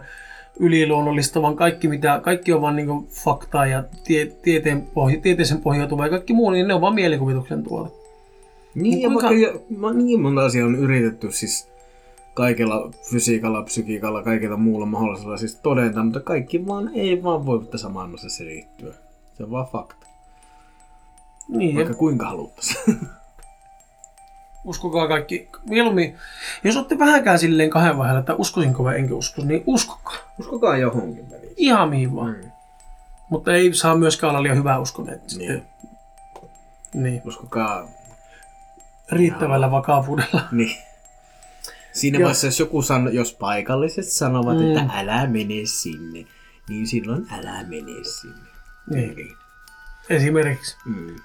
yliluonnollista, vaan kaikki, mitä, kaikki on vaan niinku faktaa ja tie, tieteen pohja, tieteeseen pohjautuva ja kaikki muu, niin ne on vaan mielikuvituksen tuote. Niin, ja Kuinka- vaikka jo, niin monta asiaa on yritetty siis kaikella fysiikalla, psykiikalla, kaikilla muulla mahdollisella siis todeta, mutta kaikki vaan ei vaan voi tässä maailmassa selittyä. Se on vaan fakta. Niin, Vaikka kuinka haluttaisiin. *laughs* uskokaa kaikki. Mieluummin, jos olette vähänkään silleen kahden vaiheella, että uskoisinko vai enkö usko, niin uskokaa. Uskokaa johonkin väliin. Ihan mihin vaan. Mm. Mutta ei saa myöskään olla liian hyvää uskoneet. Niin. Sitten, niin. Uskokaa, Riittävällä vakavuudella. niin. Siinä Joo. vaiheessa, jos joku sanoo, jos paikalliset sanovat, Mm. että älä mene sinne, niin silloin älä mene sinne. Niin. Eli, Esimerkiksi. mm.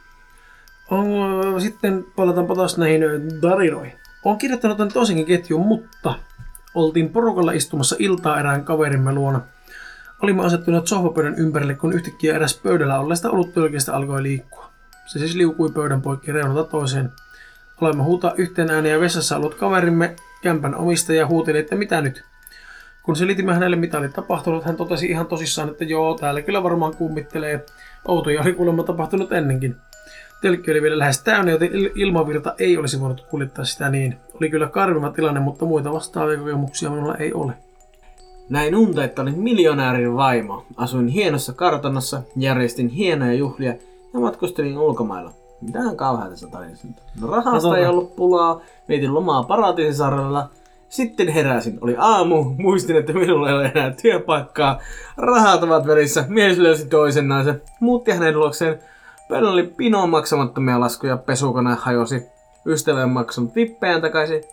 On, sitten palataanpa taas näihin tarinoihin. Olen kirjoittanut tämän toisenkin ketjun, mutta oltiin porukalla istumassa iltaa erään kaverimme luona. Olimme asettuneet sohvapöydän ympärille, kun yhtäkkiä eräs pöydällä olleesta oluttölkeistä alkoi liikkua. Se siis liukui pöydän poikki reunalta toiseen. Olemme huutaa yhteen ääneen vessassa ollut kaverimme, kämpän omistaja huuteli, että mitä nyt? Kun selitimme hänelle, mitä oli tapahtunut, hän totesi ihan tosissaan, että joo, täällä kyllä varmaan kummittelee. Outoja oli kuulemma tapahtunut ennenkin. Telkki oli vielä lähes täynnä, joten il- ilmavirta ei olisi voinut kuljettaa sitä niin. Oli kyllä karmiva tilanne, mutta muita vastaavia kokemuksia minulla ei ole. Näin unta, että olin miljonäärin vaimo. Asuin hienossa kartanossa, järjestin hienoja juhlia ja matkustelin ulkomailla. Mitähän kauheaa tässä tarinassa nyt? No rahasta ei ollut pulaa, vietin lomaa Paratiisisaarella. Sitten heräsin, oli aamu, muistin, että minulla ei ole enää työpaikkaa. Rahat ovat välissä, mies löysi toisen naisen, muutti hänen luokseen. Pöydällä oli pino maksamattomia laskuja, pesukone hajosi. Ystävä en maksanut vippejään takaisin.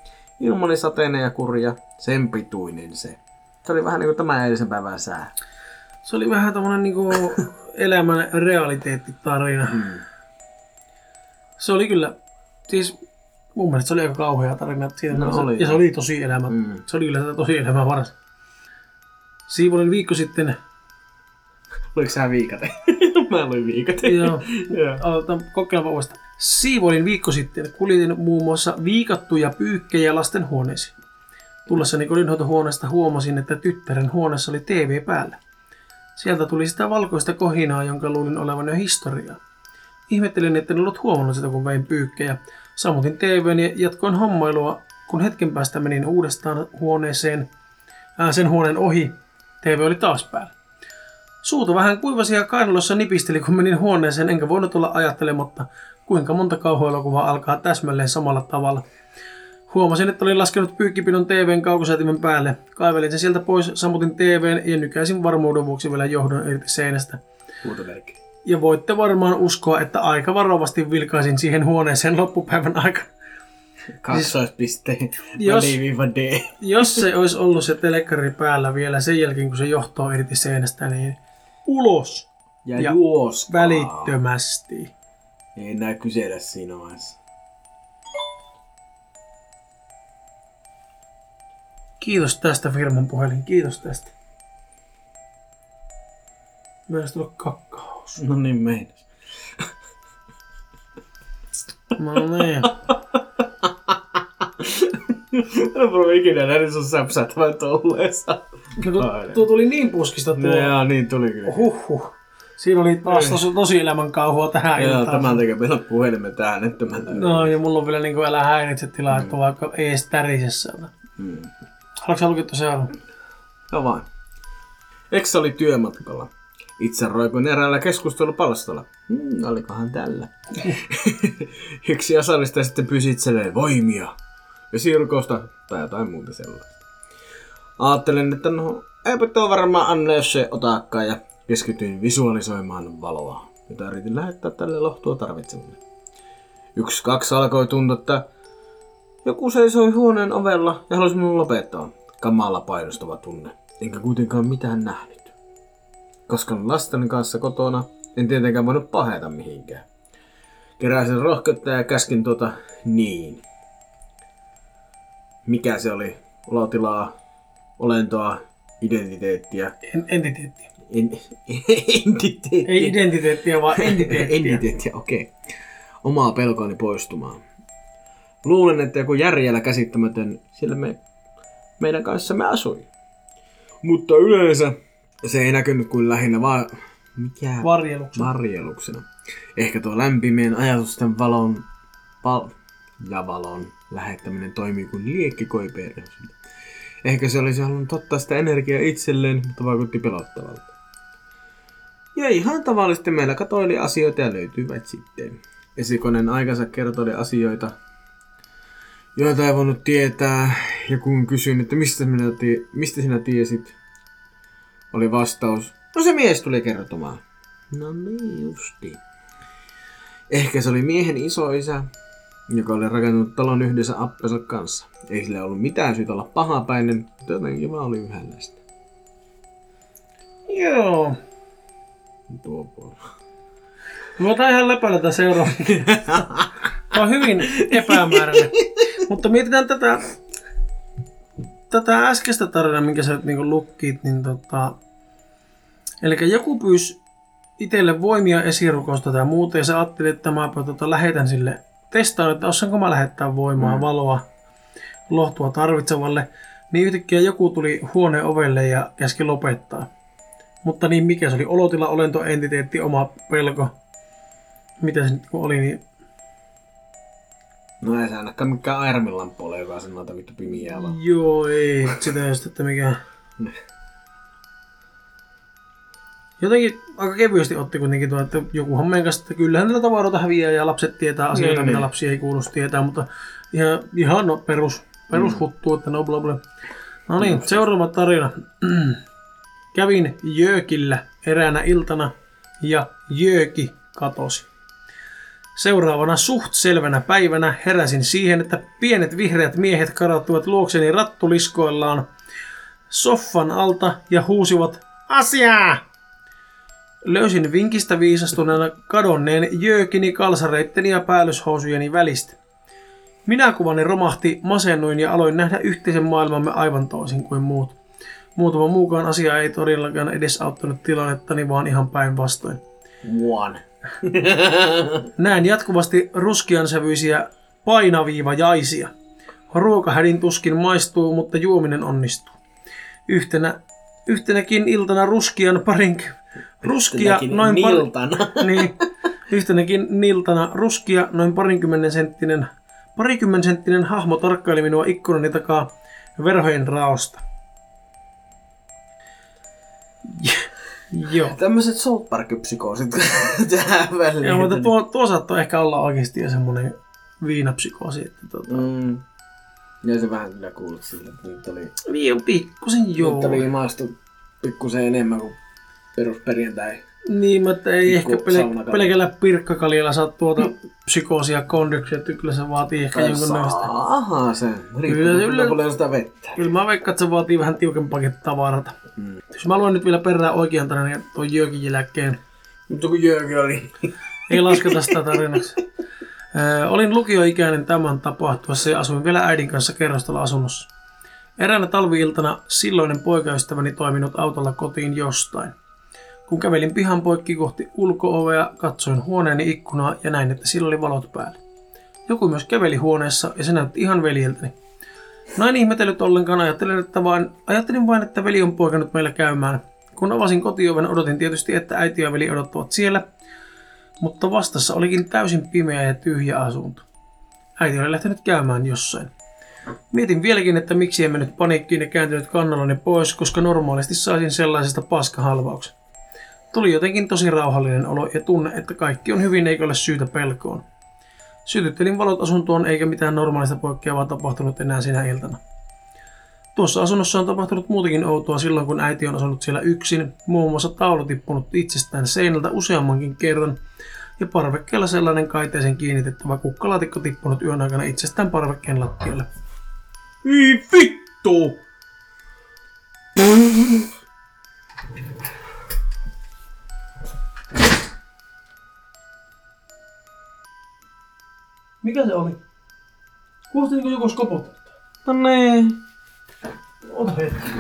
Ilma oli sateinen ja kurja, sen pituinen se. Se oli vähän niin kuin tämä eilisen päivän sää. Se oli vähän tämmönen niinku elämän realiteettitarina. Mm. Se oli kyllä, siis mun mielestä se oli aika kauhea tarina. Siitä No mielessä- oli. ja se oli tosi elämä. Mm. Se oli kyllä tosi elämää varas. Siivoilin viikko sitten, Oliko sä viikate? *laughs* Mä olin viikate. joo, *laughs* Joo. aloitetaan kokeilemaan uudestaan. Siivoilin viikko sitten, kuljetin muun muassa viikattuja pyykkejä lasten huoneisiin. Tullessani kodinhoitohuoneesta huomasin, että tyttären huoneessa oli TV päällä. Sieltä tuli sitä valkoista kohinaa, jonka luulin olevan jo historiaa. Ihmettelin, että en ollut huomannut sitä, kun vein pyykkejä. Sammutin TVn ja jatkoin hommailua, kun hetken päästä menin uudestaan huoneeseen, ää, sen huoneen ohi. TV oli taas päällä. Suuta vähän kuivasi ja kainalossa nipisteli, kun menin huoneeseen, enkä voinut olla ajattelematta, kuinka monta kauhuelokuvaa alkaa täsmälleen samalla tavalla. Huomasin, että olin laskenut pyykkipinon TVn kaukosäätimen päälle. Kaivelin sen sieltä pois, sammutin TVn ja nykäisin varmuuden vuoksi vielä johdon irti seinästä. Huutomerkki. Ja voitte varmaan uskoa, että aika varovasti vilkaisin siihen huoneeseen loppupäivän aikana. Kaksoispisteen. Jos- Väliviiva D. Jos se olisi ollut se telekkari päällä vielä sen jälkeen, kun se johtoo irti seinästä, niin ulos Ja, Ja juoskaa. välittömästi. Ei enää kysellä siinä vaiheessa. Kiitos tästä firman puhelin, kiitos tästä. Myös tulla kakkaus. No niin meinas. No niin. Mä en ole ikinä nähnyt sun säpsähtävän tolleessa. No, tuo, tuo tuli niin puskista tuo. No joo, niin tuli kyllä. Huhhuh. Siinä oli taas tosi, tosi elämän kauhua tähän Joo, iltaan. tämän takia meillä on puhelimen tähän, että mä. No ja mulla on vielä niinku älä häiritse tilaa, että vaikka ei edes tärise sieltä. Mm. Haluatko sä lukea seuraavan? No vaan. Eks oli työmatkalla? Itse roikuin eräällä keskustelupalstalla. Hmm, olikohan tällä? *laughs* Yksi osallistuja sitten pyysi itselleen voimia ja sirkosta tai jotain muuta sellaista. Ajattelin, että no eipä tuo varmaan Anne, jos se otakaan ja keskityin visualisoimaan valoa, jota yritin lähettää tälle lohtua tarvitsevalle. Yksi kaksi alkoi tuntua, että joku seisoi huoneen ovella ja halusi minun lopettaa. Kamala painostava tunne. Enkä kuitenkaan mitään nähnyt. Koska olin lasten kanssa kotona, en tietenkään voinut paheta mihinkään. Keräsin rohkeutta ja käskin tuota niin. Mikä se oli? Olotilaa, olentoa, identiteettiä. En, entiteettiä. En, *laughs* entiteettiä. Ei identiteettiä, vaan *laughs* entiteettiä. Entiteettiä, okei. Okay. Omaa pelkoani poistumaan. Luulen, että joku järjellä käsittämätön siellä me, meidän kanssamme asui. Mutta yleensä se ei näkynyt kuin lähinnä vaan... Mikä? Varjeluksena. Varjeluksena. Ehkä tuo lämpimien ajatusten valon... Val- ja valon lähettäminen toimii kuin liekki koipeeriosille. Ehkä se olisi halunnut ottaa sitä energiaa itselleen, mutta vaikutti pelottavalta. Ja ihan tavallisesti meillä katoili asioita ja löytyivät sitten. Esikonen aikansa kertoi asioita, joita ei voinut tietää. Ja kun kysyin, että mistä, minä tie- mistä sinä tiesit, oli vastaus, no se mies tuli kertomaan. No niin justi. Ehkä se oli miehen isoisä, joka oli rakentanut talon yhdessä appensa kanssa. Ei sillä ollut mitään syytä olla pahapäinen, mutta jotenkin vaan oli yhdenlaista. Joo. Tuo puolella. Me otan ihan lepällä tätä seuraava. Tämä on hyvin epämääräinen. Mutta mietitään tätä, tätä äskeistä tarinaa, minkä sä nyt niinku lukkit, niin tota... Eli joku pyysi itselle voimia esirukosta tai muuta, ja sä ajattelit, että mä tota, lähetän sille testaan, että osaanko mä lähettää voimaa, Mm. valoa, lohtua tarvitsevalle, niin yhtäkkiä joku tuli huoneen ovelle ja käski lopettaa. Mutta niin mikä se oli? Olotila, olento, entiteetti, oma pelko. Mitä se nyt oli, niin No ei se ainakaan mikään airmilamppu ole, joka sen noita vittu pimiä vaan. Joo, ei sitä just, että mikä... *laughs* Jotenkin aika kevyesti otti kuitenkin tuo, että jokuhan meidän kanssa, että kyllähän näitä tavaroita häviää ja lapset tietää asioita, Niin, mitä niin. lapsia ei kuulu tietää, mutta ihan, ihan no, perus, perushuttu, että no bla bla. No niin, seuraava tarina. *clears throat* Kävin Jöökillä eräänä iltana ja Jööki katosi. Seuraavana suht selvänä päivänä heräsin siihen, että pienet vihreät miehet karattuvat luokseni rattuliskoillaan soffan alta ja huusivat asiaa. Löysin vinkistä viisastuneena kadonneen jöökini kalsareitteni ja päällyshousujeni välistä. Minä kuvani romahti, masennuin ja aloin nähdä yhteisen maailmamme aivan toisin kuin muut. Muutama muukaan asia ei todellakaan edesauttanut tilannettani, vaan ihan päinvastoin. One. *laughs* Näen jatkuvasti ruskeansävyisiä painaviivajaisia. Ruokahädin tuskin maistuu, mutta juominen onnistuu. Yhtenä, yhtenäkin iltana ruskian parin... Ruskia noin par, niltana. *laughs* niin, yhtenäkin niltana ruskia noin parinkymmenen senttinen, parikymmen senttinen hahmo tarkkaili minua ikkunani takaa verhojen raosta. *laughs* Joo. Tämmöiset South Park-psykoosit *laughs* tähän väliin. Joo, mutta tuo, tuo saattoi ehkä olla oikeasti jo semmoinen viinapsykoosi. Että tota... Mm. Ja se vähän kyllä kuulut sille, että nyt oli, Niin on pikkusen joo. nyt oli maastu pikkusen enemmän kuin perusperjantai. Niin, mutta ei Pikku ehkä pel- saunakalja. pelkällä pirkkakaljalla saa tuota psykoosia kondyksia, että kyllä se vaatii ehkä jonkun näistä. Aha, se. Kyllä, Riippuu kyllä. paljon sitä vettä. Kyllä mä veikkaan, että se vaatii vähän tiukempaakin tavarata. Mm. Jos mä luen nyt vielä perään oikean tarinan ja tuon Jökin jälkeen, Mutta kun Jörgi oli... ei lasketa sitä tarinaksi. Ö, olin lukioikäinen tämän tapahtuessa ja asuin vielä äidin kanssa kerrostaloasunnossa. Eräänä talviiltana silloinen poikaystäväni toiminut autolla kotiin jostain. Kun kävelin pihan poikki kohti ulkoovea, katsoin huoneeni ikkunaa ja näin, että sillä oli valot päällä. Joku myös käveli huoneessa ja se näytti ihan veljeltäni. No en ihmetellyt ollenkaan, ajattelin, että vain, ajattelin vain, että veli on poikannut meillä käymään. Kun avasin kotioven, odotin tietysti, että äiti ja veli odottavat siellä, mutta vastassa olikin täysin pimeä ja tyhjä asunto. Äiti oli lähtenyt käymään jossain. Mietin vieläkin, että miksi en mennyt paniikkiin ja kääntynyt kannallani pois, koska normaalisti saisin sellaisesta paskahalvauksen. Tuli jotenkin tosi rauhallinen olo ja tunne, että kaikki on hyvin eikä ole syytä pelkoon. Sytyttelin valot asuntoon eikä mitään normaalista poikkeavaa tapahtunut enää sinä iltana. Tuossa asunnossa on tapahtunut muutakin outoa silloin, kun äiti on asunut siellä yksin, muun muassa taulu tippunut itsestään seinältä useammankin kerran, ja parvekkeella sellainen kaiteeseen kiinnitettävä kukkalaatikko tippunut yön aikana itsestään parvekkeen lattialle. Ei vittu! Mikä se oli? Kuulosti niinku joku skopottaa. No niin. Ota hetki.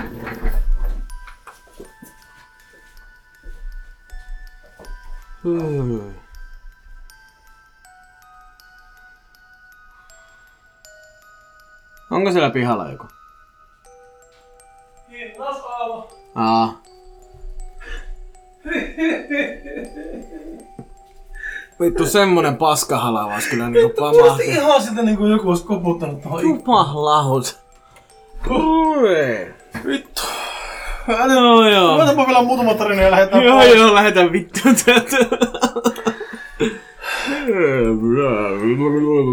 Onko siellä pihalla joku? Kiitos Aava. Aa. Vittu semmonen paskahalavaus kyllä niinku pamahti. ihan sitä niinku joku olisi koputtanut tuohon ikkunaan. Jumalahus. Ui. Vittu. Joo joo. Otapa vielä muutama tarina ja lähdetään Joo pois. joo, lähetään vittu täältä.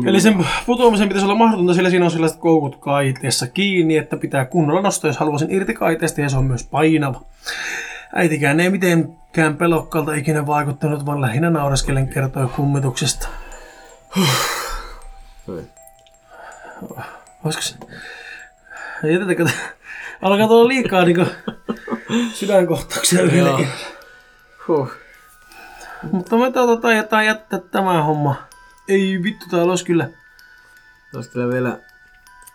Eli sen putoamisen pitäisi olla mahdotonta, sillä siinä on sellaiset koukut kaiteessa kiinni, että pitää kunnolla nostaa, jos haluaisin irti kaiteesta ja se on myös painava. Äitikään ei mitenkään pelokkaalta ikinä vaikuttanut, vaan lähinnä naureskellen kertoi kummituksesta. Olisiko se... Jätetäänkö... Alkaa tulla liikaa niinku sydänkohtauksia yhdellä Huh. Mutta me tota, jätetään jättää tämä homma. Ei vittu, täällä olisi kyllä... Olisi kyllä vielä...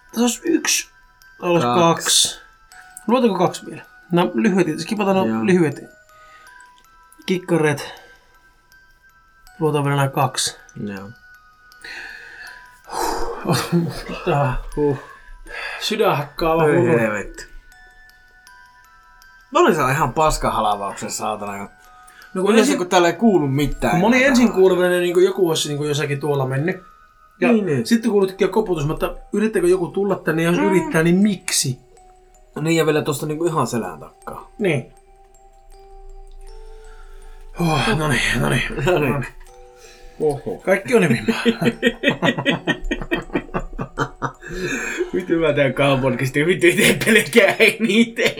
Tässä olisi yksi. Täällä olisi Kaksi. kaksi. Luotako kaksi vielä? No lyhyet, skipataan no lyhyet. Kikkareet. Luotaan vielä nämä kaksi. Joo. Tää Huh. sydän hakkaava Oi hullu. helvetti. Mä olin siellä ihan paskahalavauksessa saatana. No kun ensin, kun täällä ei kuulu mitään. kun mä olin ensin kuulevinen, niin joku olisi niin kuin jossakin tuolla mennyt. Ja Niin, niin. sitten kuulitkin koputus, mutta yrittääkö joku tulla tänne, ja jos yrittää, niin miksi? Niin ja vielä tosta niinku ihan selän takkaa. Niin. Oh, no niin, no niin. No *laughs* niin. No niin. Oho. Kaikki on hyvin. *laughs* Miten mä tän kaupodcastin, vittu ite pelkää eniten.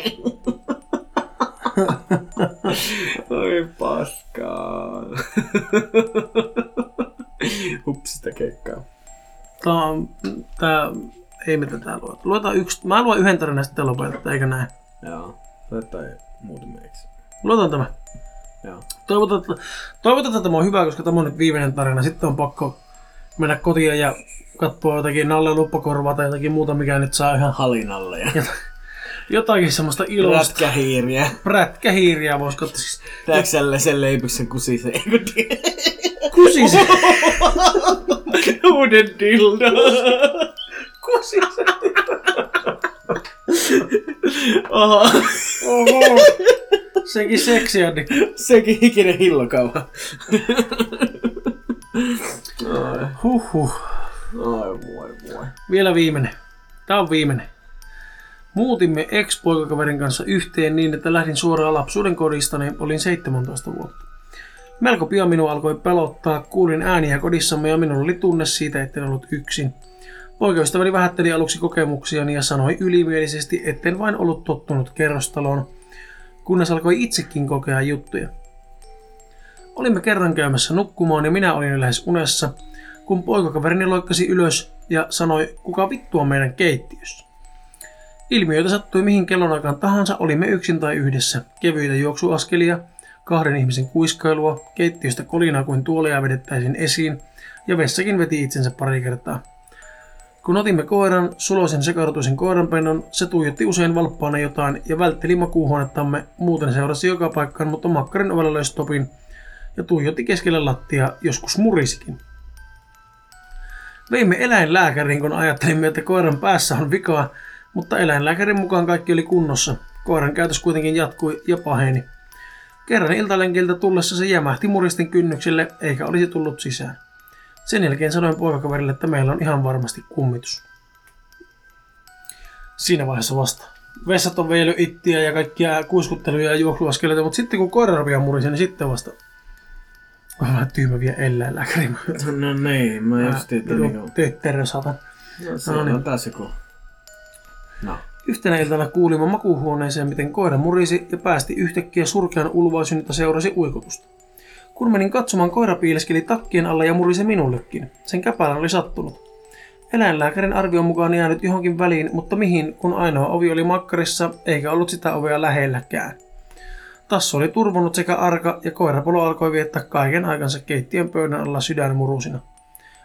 *laughs* Oi paskaa. Hupsista keikkaa. Tää on, tää, ei mitä tää lueta. Luetaan yksi, mä luen yhden tarinan sitten lopetetaan, eikö näin? Joo. Tai muutamiksi. Luetaan tämä. Joo. Toivotaan, että, toivotaan, että tämä on hyvä, koska tämä on nyt viimeinen tarina. Sitten on pakko mennä kotiin ja katsoa jotakin Nalle Luppakorvaa tai jotakin muuta, mikä nyt saa ihan Halinalle ja jotakin semmoista ilosta. rätkähiiriä. Prätkähiiriä voisi katsoa. Siis, Tääkselle sen leipyksen kusisen. Eikö tiedä? kusis, *laughs* Uuden dildo. *laughs* Oho. Oho. Sekin seksiä. Niin. Sekin hikinen hillokauha. Huhhuh. Ai voi voi. Vielä viimeinen. Tää on viimeinen. Muutimme ex-poikakaverin kanssa yhteen niin, että lähdin suoraan lapsuuden kodistani, olin 17 vuotta. Melko pian minua alkoi pelottaa, kuulin ääniä kodissamme ja minulla oli tunne siitä, etten ollut yksin. Poikaystäväni vähätteli aluksi kokemuksiani ja sanoi ylimielisesti, etten vain ollut tottunut kerrostaloon, kunnes alkoi itsekin kokea juttuja. Olimme kerran käymässä nukkumaan ja minä olin lähes unessa, kun poikakaverini loikkasi ylös ja sanoi, kuka vittu on meidän keittiössä. Ilmiöitä sattui mihin kellonaikaan tahansa, olimme yksin tai yhdessä. Kevyitä juoksuaskelia, kahden ihmisen kuiskailua, keittiöstä kolinaa kuin tuoleja vedettäisiin esiin, ja vessakin veti itsensä pari kertaa. Kun otimme koiran, suloisen sekartuisen koiranpennon, se tuijotti usein valppaana jotain ja vältteli makuuhuonettamme, muuten seurasi joka paikkaan, mutta makkarin ovella löi stopin ja tuijotti keskelle lattia, joskus murisikin. Veimme eläinlääkäriin, kun ajattelimme, että koiran päässä on vikaa, mutta eläinlääkärin mukaan kaikki oli kunnossa. Koiran käytös kuitenkin jatkui ja paheni. Kerran iltalenkiltä tullessa se jämähti muristin kynnykselle, eikä olisi tullut sisään. Sen jälkeen sanoin poikakaverille, että meillä on ihan varmasti kummitus. Siinä vaiheessa vasta. Vessat on veily ittiä ja kaikkia kuiskutteluja ja juoksuaskeleita, mutta sitten kun koira rupeaa murisen, niin sitten vasta on vähän tyhmä vielä eläinlääkäri. No niin, mä just että niinku... Tötterö satan. No se No niin. on taas joku. No. Yhtenä iltana kuulimme makuuhuoneeseen, miten koira murisi ja päästi yhtäkkiä surkean ulvaisun, jota seurasi uikutusta. Kun menin katsomaan, koira piileskeli takkien alla ja murisi minullekin. Sen käpälä oli sattunut. Eläinlääkärin arvion mukaan jäänyt johonkin väliin, mutta mihin, kun ainoa ovi oli makkarissa, eikä ollut sitä ovea lähelläkään. Tassu oli turvonnut sekä arka, ja koirapolo alkoi viettää kaiken aikansa keittiön pöydän alla sydänmurusina.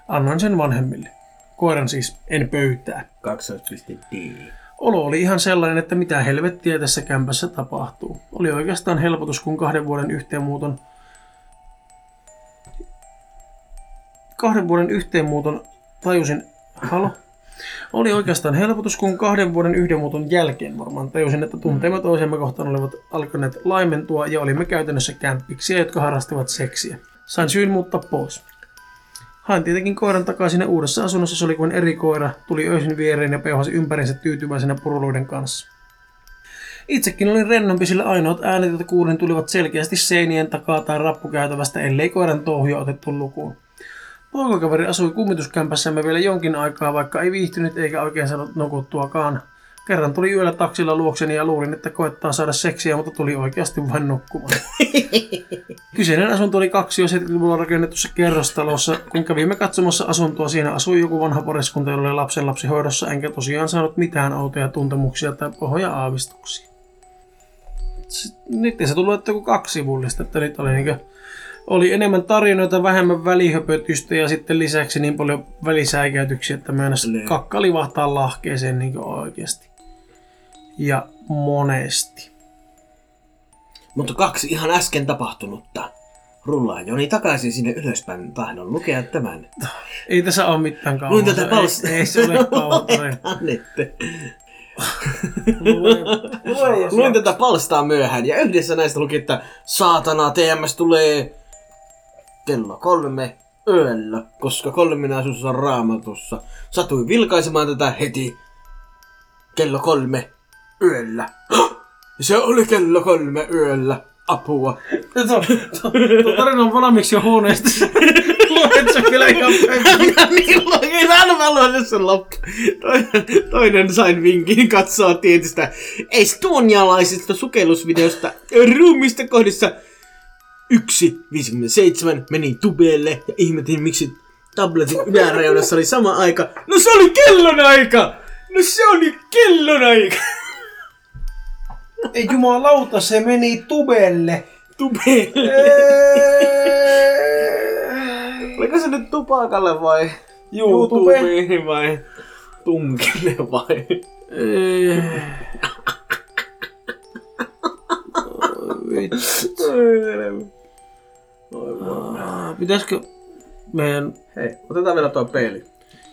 Annoin sen vanhemmille. Koiran siis, en pöytää. Kaksoispiste D. Olo oli ihan sellainen, että mitä helvettiä tässä kämpässä tapahtuu. Oli oikeastaan helpotus, kun kahden vuoden yhteenmuuton kahden vuoden yhteenmuuton tajusin, halo? Oli oikeastaan helpotus, kun kahden vuoden yhdenmuuton jälkeen varmaan tajusin, että tunteemme toisemme kohtaan olivat alkaneet laimentua ja olimme käytännössä kämppiksiä, jotka harrastivat seksiä. Sain syyn muuttaa pois. Hain tietenkin koiran takaisin ja uudessa asunnossa se oli kuin eri koira, tuli öisin viereen ja peuhasi ympärinsä tyytyväisenä puruloiden kanssa. Itsekin olin rennompi, sillä ainoat äänet, joita kuulin, tulivat selkeästi seinien takaa tai rappukäytävästä, ellei koiran touhuja otettu lukuun. Poikakaveri asui kummituskämpässämme vielä jonkin aikaa, vaikka ei viihtynyt eikä oikein saanut nukuttuakaan. Kerran tuli yöllä taksilla luokseni ja luulin, että koettaa saada seksiä, mutta tuli oikeasti vain nukkumaan. *laughs* Kyseinen asunto oli kaksi jo 70-luvulla rakennetussa kerrostalossa. Kun kävimme katsomassa asuntoa, siinä asui joku vanha pariskunta, jolla oli lapsen lapsi hoidossa, enkä tosiaan saanut mitään outoja tuntemuksia tai pahoja aavistuksia. Nyt ei se tullut, että kaksi sivullista, että nyt oli niinkö oli enemmän tarinoita, vähemmän välihöpötystä ja sitten lisäksi niin paljon välisäikäytyksiä, että meinas Niin. kakka livahtaa lahkeeseen niin oikeasti. Ja monesti. Mutta kaksi ihan äsken tapahtunutta. Rullaa Joni takaisin sinne ylöspäin. Tahdon lukea tämän. Ei tässä ole mitään kauan. Luin tätä palsta. Ei, ei se ole *laughs* kauan. Luin tätä palstaa myöhään ja yhdessä näistä luki, että saatana TMS tulee kello kolme yöllä, koska kolminaisuus on raamatussa. Satuin vilkaisemaan tätä heti kello kolme yöllä. *gasps* Se oli kello kolme yöllä. Apua. Tuo, tuo, tuo tarina on valmiiksi jo huoneesta. *laughs* Luet sä kyllä ihan niin *laughs* luin, aina mä luen sen loppu. Toinen, toinen sain vinkin katsoa tietystä estonialaisesta sukellusvideosta ruumista kohdissa 1.57 meni tubelle ja ihmetin miksi tabletin yläreunassa oli sama aika. No se oli kellonaika! No se oli kellonaika! Ei jumalauta, se meni tubelle. Tubelle. Oliko se nyt tupakalle vai Juu, tube. YouTubeen vai tunkille vai? Ei. *laughs* Vitsi. Ah, Pitäisikö meidän... Hei, otetaan vielä tuo peili.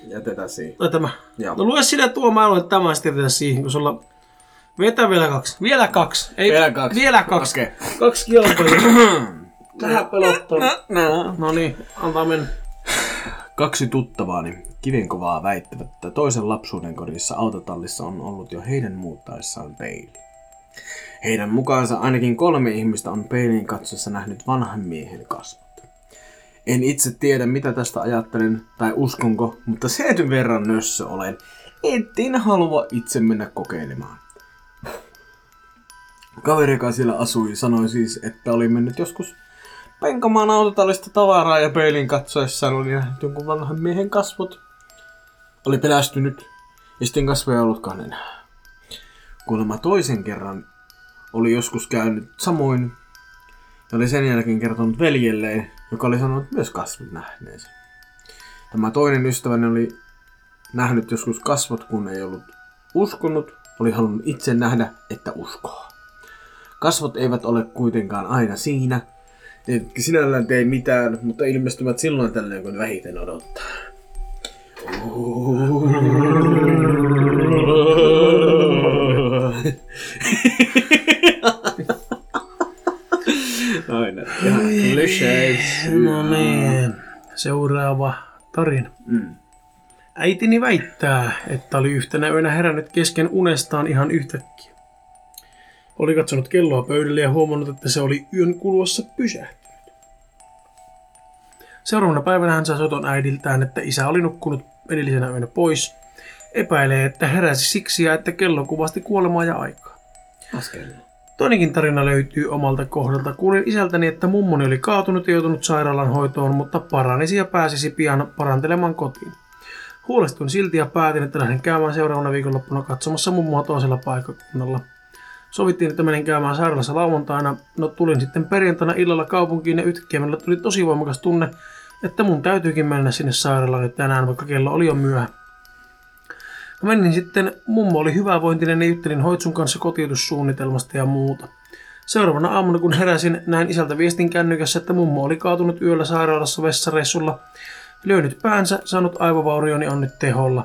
Jätetään siihen. Tai tämä. Joo. No lue sinä tuo, mä luen tämän sitten jätetään siihen, kun sulla... Vetä vielä kaksi. Vielä kaksi. Ei, Vielä kaksi. Vielä kaksi. Okei. Kaksi kilpailijaa. *clears throat* Vähän pelottaa. No. No niin, antaa mennä. Kaksi tuttavaani kivenkovaa väittävät, että toisen lapsuuden kodissa autotallissa on ollut jo heidän muuttaessaan peili. Heidän mukaansa ainakin kolme ihmistä on peiliin katsoessa nähnyt vanhan miehen kasvot. En itse tiedä, mitä tästä ajattelen tai uskonko, mutta sen verran nössö olen, etten halua itse mennä kokeilemaan. Kaveri, joka siellä asui, sanoi siis, että oli mennyt joskus penkamaan autotallista tavaraa ja peilin katsoessaan oli nähnyt jonkun vanhan miehen kasvot. Oli pelästynyt ja sitten kasvoja ollutkaan enää. Kuulemma toisen kerran oli joskus käynyt samoin ja oli sen jälkeen kertonut veljelleen, joka oli sanonut myös kasvot nähneensä. Tämä toinen ystäväni oli nähnyt joskus kasvot, kun ei ollut uskonut, oli halunnut itse nähdä, että uskoo. Kasvot eivät ole kuitenkaan aina siinä, etkä sinällään tee mitään, mutta ilmestyvät silloin tällöin, kun vähiten odottaa. *laughs* Aina. Ihan. No niin, seuraava tarina. Mm. Äitini väittää, että oli yhtenä yönä herännyt kesken unestaan ihan yhtäkkiä. Oli katsonut kelloa pöydälle ja huomannut, että se oli yön kuluessa pysähtynyt. Seuraavana päivänä hän sai soton äidiltään, että isä oli nukkunut edellisenä yönä pois. Epäilee, että heräsi siksi ja että kello kuvasti kuolemaa ja aikaa. Askelilla. Toinenkin tarina löytyy omalta kohdalta. Kuulin isältäni, että mummoni oli kaatunut ja joutunut sairaalan hoitoon, mutta paranisi ja pääsisi pian parantelemaan kotiin. Huolestuin silti ja päätin, että lähden käymään seuraavana viikonloppuna katsomassa mummoa toisella paikkakunnalla. Sovittiin, että menen käymään sairaalassa lauantaina. No tulin sitten perjantaina illalla kaupunkiin ja yhtäkkiä tuli tosi voimakas tunne, että mun täytyykin mennä sinne sairaalaan nyt tänään, vaikka kello oli jo myöhä. Mä menin sitten, mummo oli hyvävointinen ja juttelin Hoitsun kanssa kotiutussuunnitelmasta ja muuta. Seuraavana aamuna kun heräsin, näin isältä viestin kännykässä, että mummo oli kaatunut yöllä sairaalassa vessareissulla. Lyönyt päänsä, saanut aivovaurioni on nyt teholla.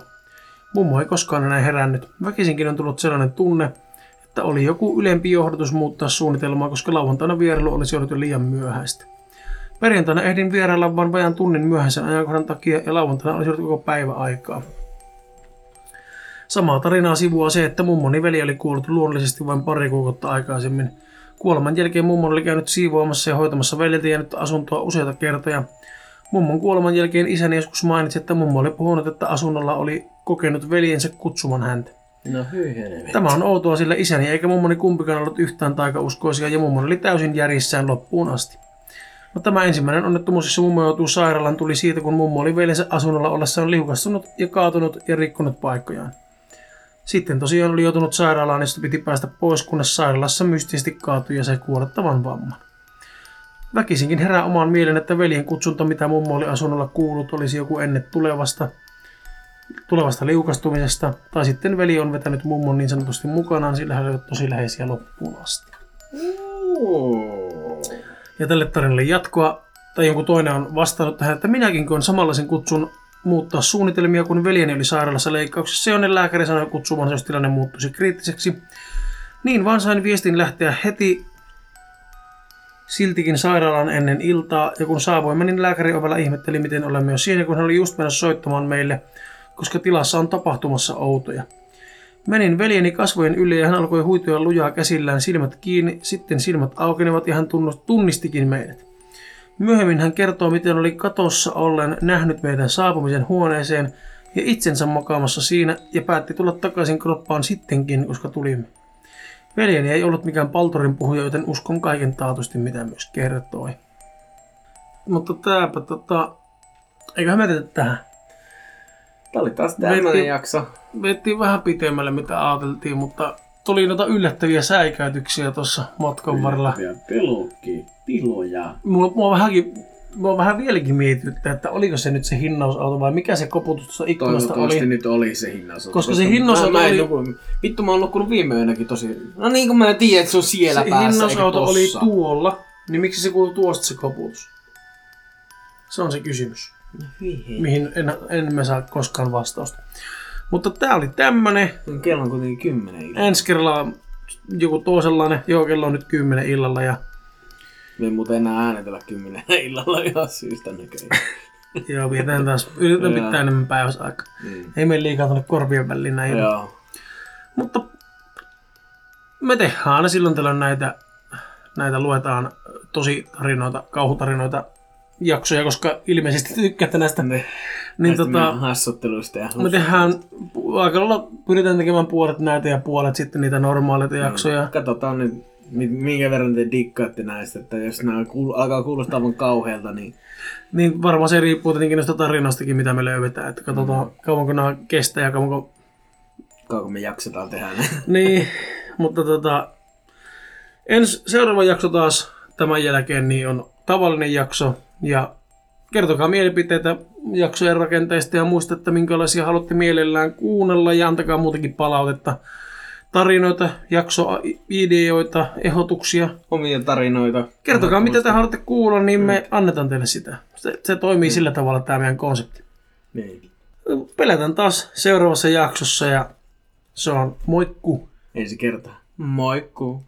Mummo ei koskaan enää herännyt. Väkisinkin on tullut sellainen tunne, että oli joku ylempi johdatus muuttaa suunnitelmaa, koska lauantaina vierailu olisi ollut jo liian myöhäistä. Perjantaina ehdin vierailla vain vajan tunnin myöhäisen ajankohdan takia ja lauantaina olisi ollut koko päivä aikaa. Samaa tarinaa sivua se, että mummoni veli oli kuollut luonnollisesti vain pari kuukautta aikaisemmin. Kuoleman jälkeen mummon oli käynyt siivoamassa ja hoitamassa veljeltä jäänyt asuntoa useita kertoja. Mummon kuoleman jälkeen isäni joskus mainitsi, että mummo oli puhunut, että asunnolla oli kokenut veljensä kutsuman häntä. No hyi. Tämä on outoa, sillä isäni eikä mummoni kumpikaan ollut yhtään taikauskoisia ja mummoni oli täysin järjissään loppuun asti. No, tämä ensimmäinen onnettomuus, jossa mummo joutuu sairaalaan, tuli siitä, kun mummo oli veljensä asunnolla ollessaan liukastunut ja kaatunut ja rikkonut paikkojaan. Sitten tosiaan oli joutunut sairaalaan, josta piti päästä pois, kunnes sairaalassa mystisesti kaatui ja sai kuolettavan vamman. Väkisinkin herää omaan mieleen, että veljen kutsunta, mitä mummo oli asunnolla kuullut, olisi joku ennen tulevasta, tulevasta liukastumisesta, tai sitten veli on vetänyt mummon niin sanotusti mukanaan, sillä he olivat tosi läheisiä loppuun asti. ja tälle tarinalle jatkoa, tai jonkun toinen on vastannut tähän, että minäkin koen samanlaisen kutsun muuttaa suunnitelmia, kun veljeni oli sairaalassa leikkauksessa, jonne lääkäri sanoi kutsumansa, jos tilanne muuttuisi kriittiseksi. Niin vaan sain viestin lähteä heti siltikin sairaalaan ennen iltaa, ja kun saavuimme, niin lääkäri ovella ihmetteli, miten olemme jo siinä, kun hän oli just menossa soittamaan meille, koska tilassa on tapahtumassa outoja. Menin veljeni kasvojen yli ja hän alkoi huitoa lujaa käsillään silmät kiinni, sitten silmät aukenivat ja hän tunnistikin meidät. Myöhemmin hän kertoo, miten oli katossa ollen nähnyt meidän saapumisen huoneeseen ja itsensä makaamassa siinä ja päätti tulla takaisin kroppaan sittenkin, koska tulimme. Veljeni ei ollut mikään paltorin puhuja, joten uskon kaiken taatusti, mitä myös kertoi. Mutta tääpä tota... Eiköhän me tehdä tähän. Tää oli taas tämmönen jakso. Vettiin vähän pitemmälle, mitä ajateltiin, mutta tuli noita yllättäviä säikäytyksiä tuossa matkan varrella. Ja pelukki, piloja. Mulla, mua vähänkin, mua vähän vieläkin mietityttää, että oliko se nyt se hinnausauto vai mikä se koputus tuossa ikkunasta Toivottavasti oli. nyt oli se hinnaus. Koska se hinnausauto mä, oli- nuku, Vittu mä oon nukkunut viime yönäkin tosi... No niin kuin mä tiedän, että se on siellä se päässä hinnausauto oli tuolla, niin miksi se kuuluu tuosta se koputus? Se on se kysymys, Vihe. mihin en, en mä saa koskaan vastausta. Mutta tää oli tämmönen. Kello on kuitenkin kymmenen ilta. Ensi kerralla on joku toisenlainen. Joo, kello on nyt kymmenen illalla ja Me ei muuten enää äänetellä kymmenen *laughs* illalla ihan syystä näköjään. *laughs* joo, vietään taas, yritetään pitää enemmän päiväsaikaa. niin. Ei mene liikaa tuonne korvien väliin näin. Joo. Mutta me tehdään aina silloin tällöin näitä, näitä luetaan tosi tarinoita, kauhutarinoita jaksoja, koska ilmeisesti tykkäätte näistä. Ne, Niin tota, hassutteluista ja me tehdään, aika lailla pyritään tekemään puolet näitä ja puolet sitten niitä normaaleita jaksoja. Katsotaan nyt, mi- minkä verran te dikkaatte näistä, että jos nämä kuul- alkaa kuulostaa aivan kauhealta, niin Niin varmaan se riippuu tietenkin noista tarinoistakin, mitä me löydetään. Että katsotaan kauanko nämä kestää ja kauanko... kauanko me jaksetaan tehdä ne. *laughs* Niin, mutta tota... Ens, seuraava jakso taas tämän jälkeen niin on tavallinen jakso. Ja kertokaa mielipiteitä jaksojen rakenteista ja muista, että minkälaisia haluatte mielellään kuunnella ja antakaa muutenkin palautetta. Tarinoita, jaksoideoita, ehdotuksia. Omia tarinoita. Kertokaa, mitä te haluatte kuulla, niin me annetaan teille sitä. Se, se toimii sillä tavalla tämä meidän konsepti. Niin. Pelätään taas seuraavassa jaksossa ja se on moikku. Ensi kertaa. Moikku.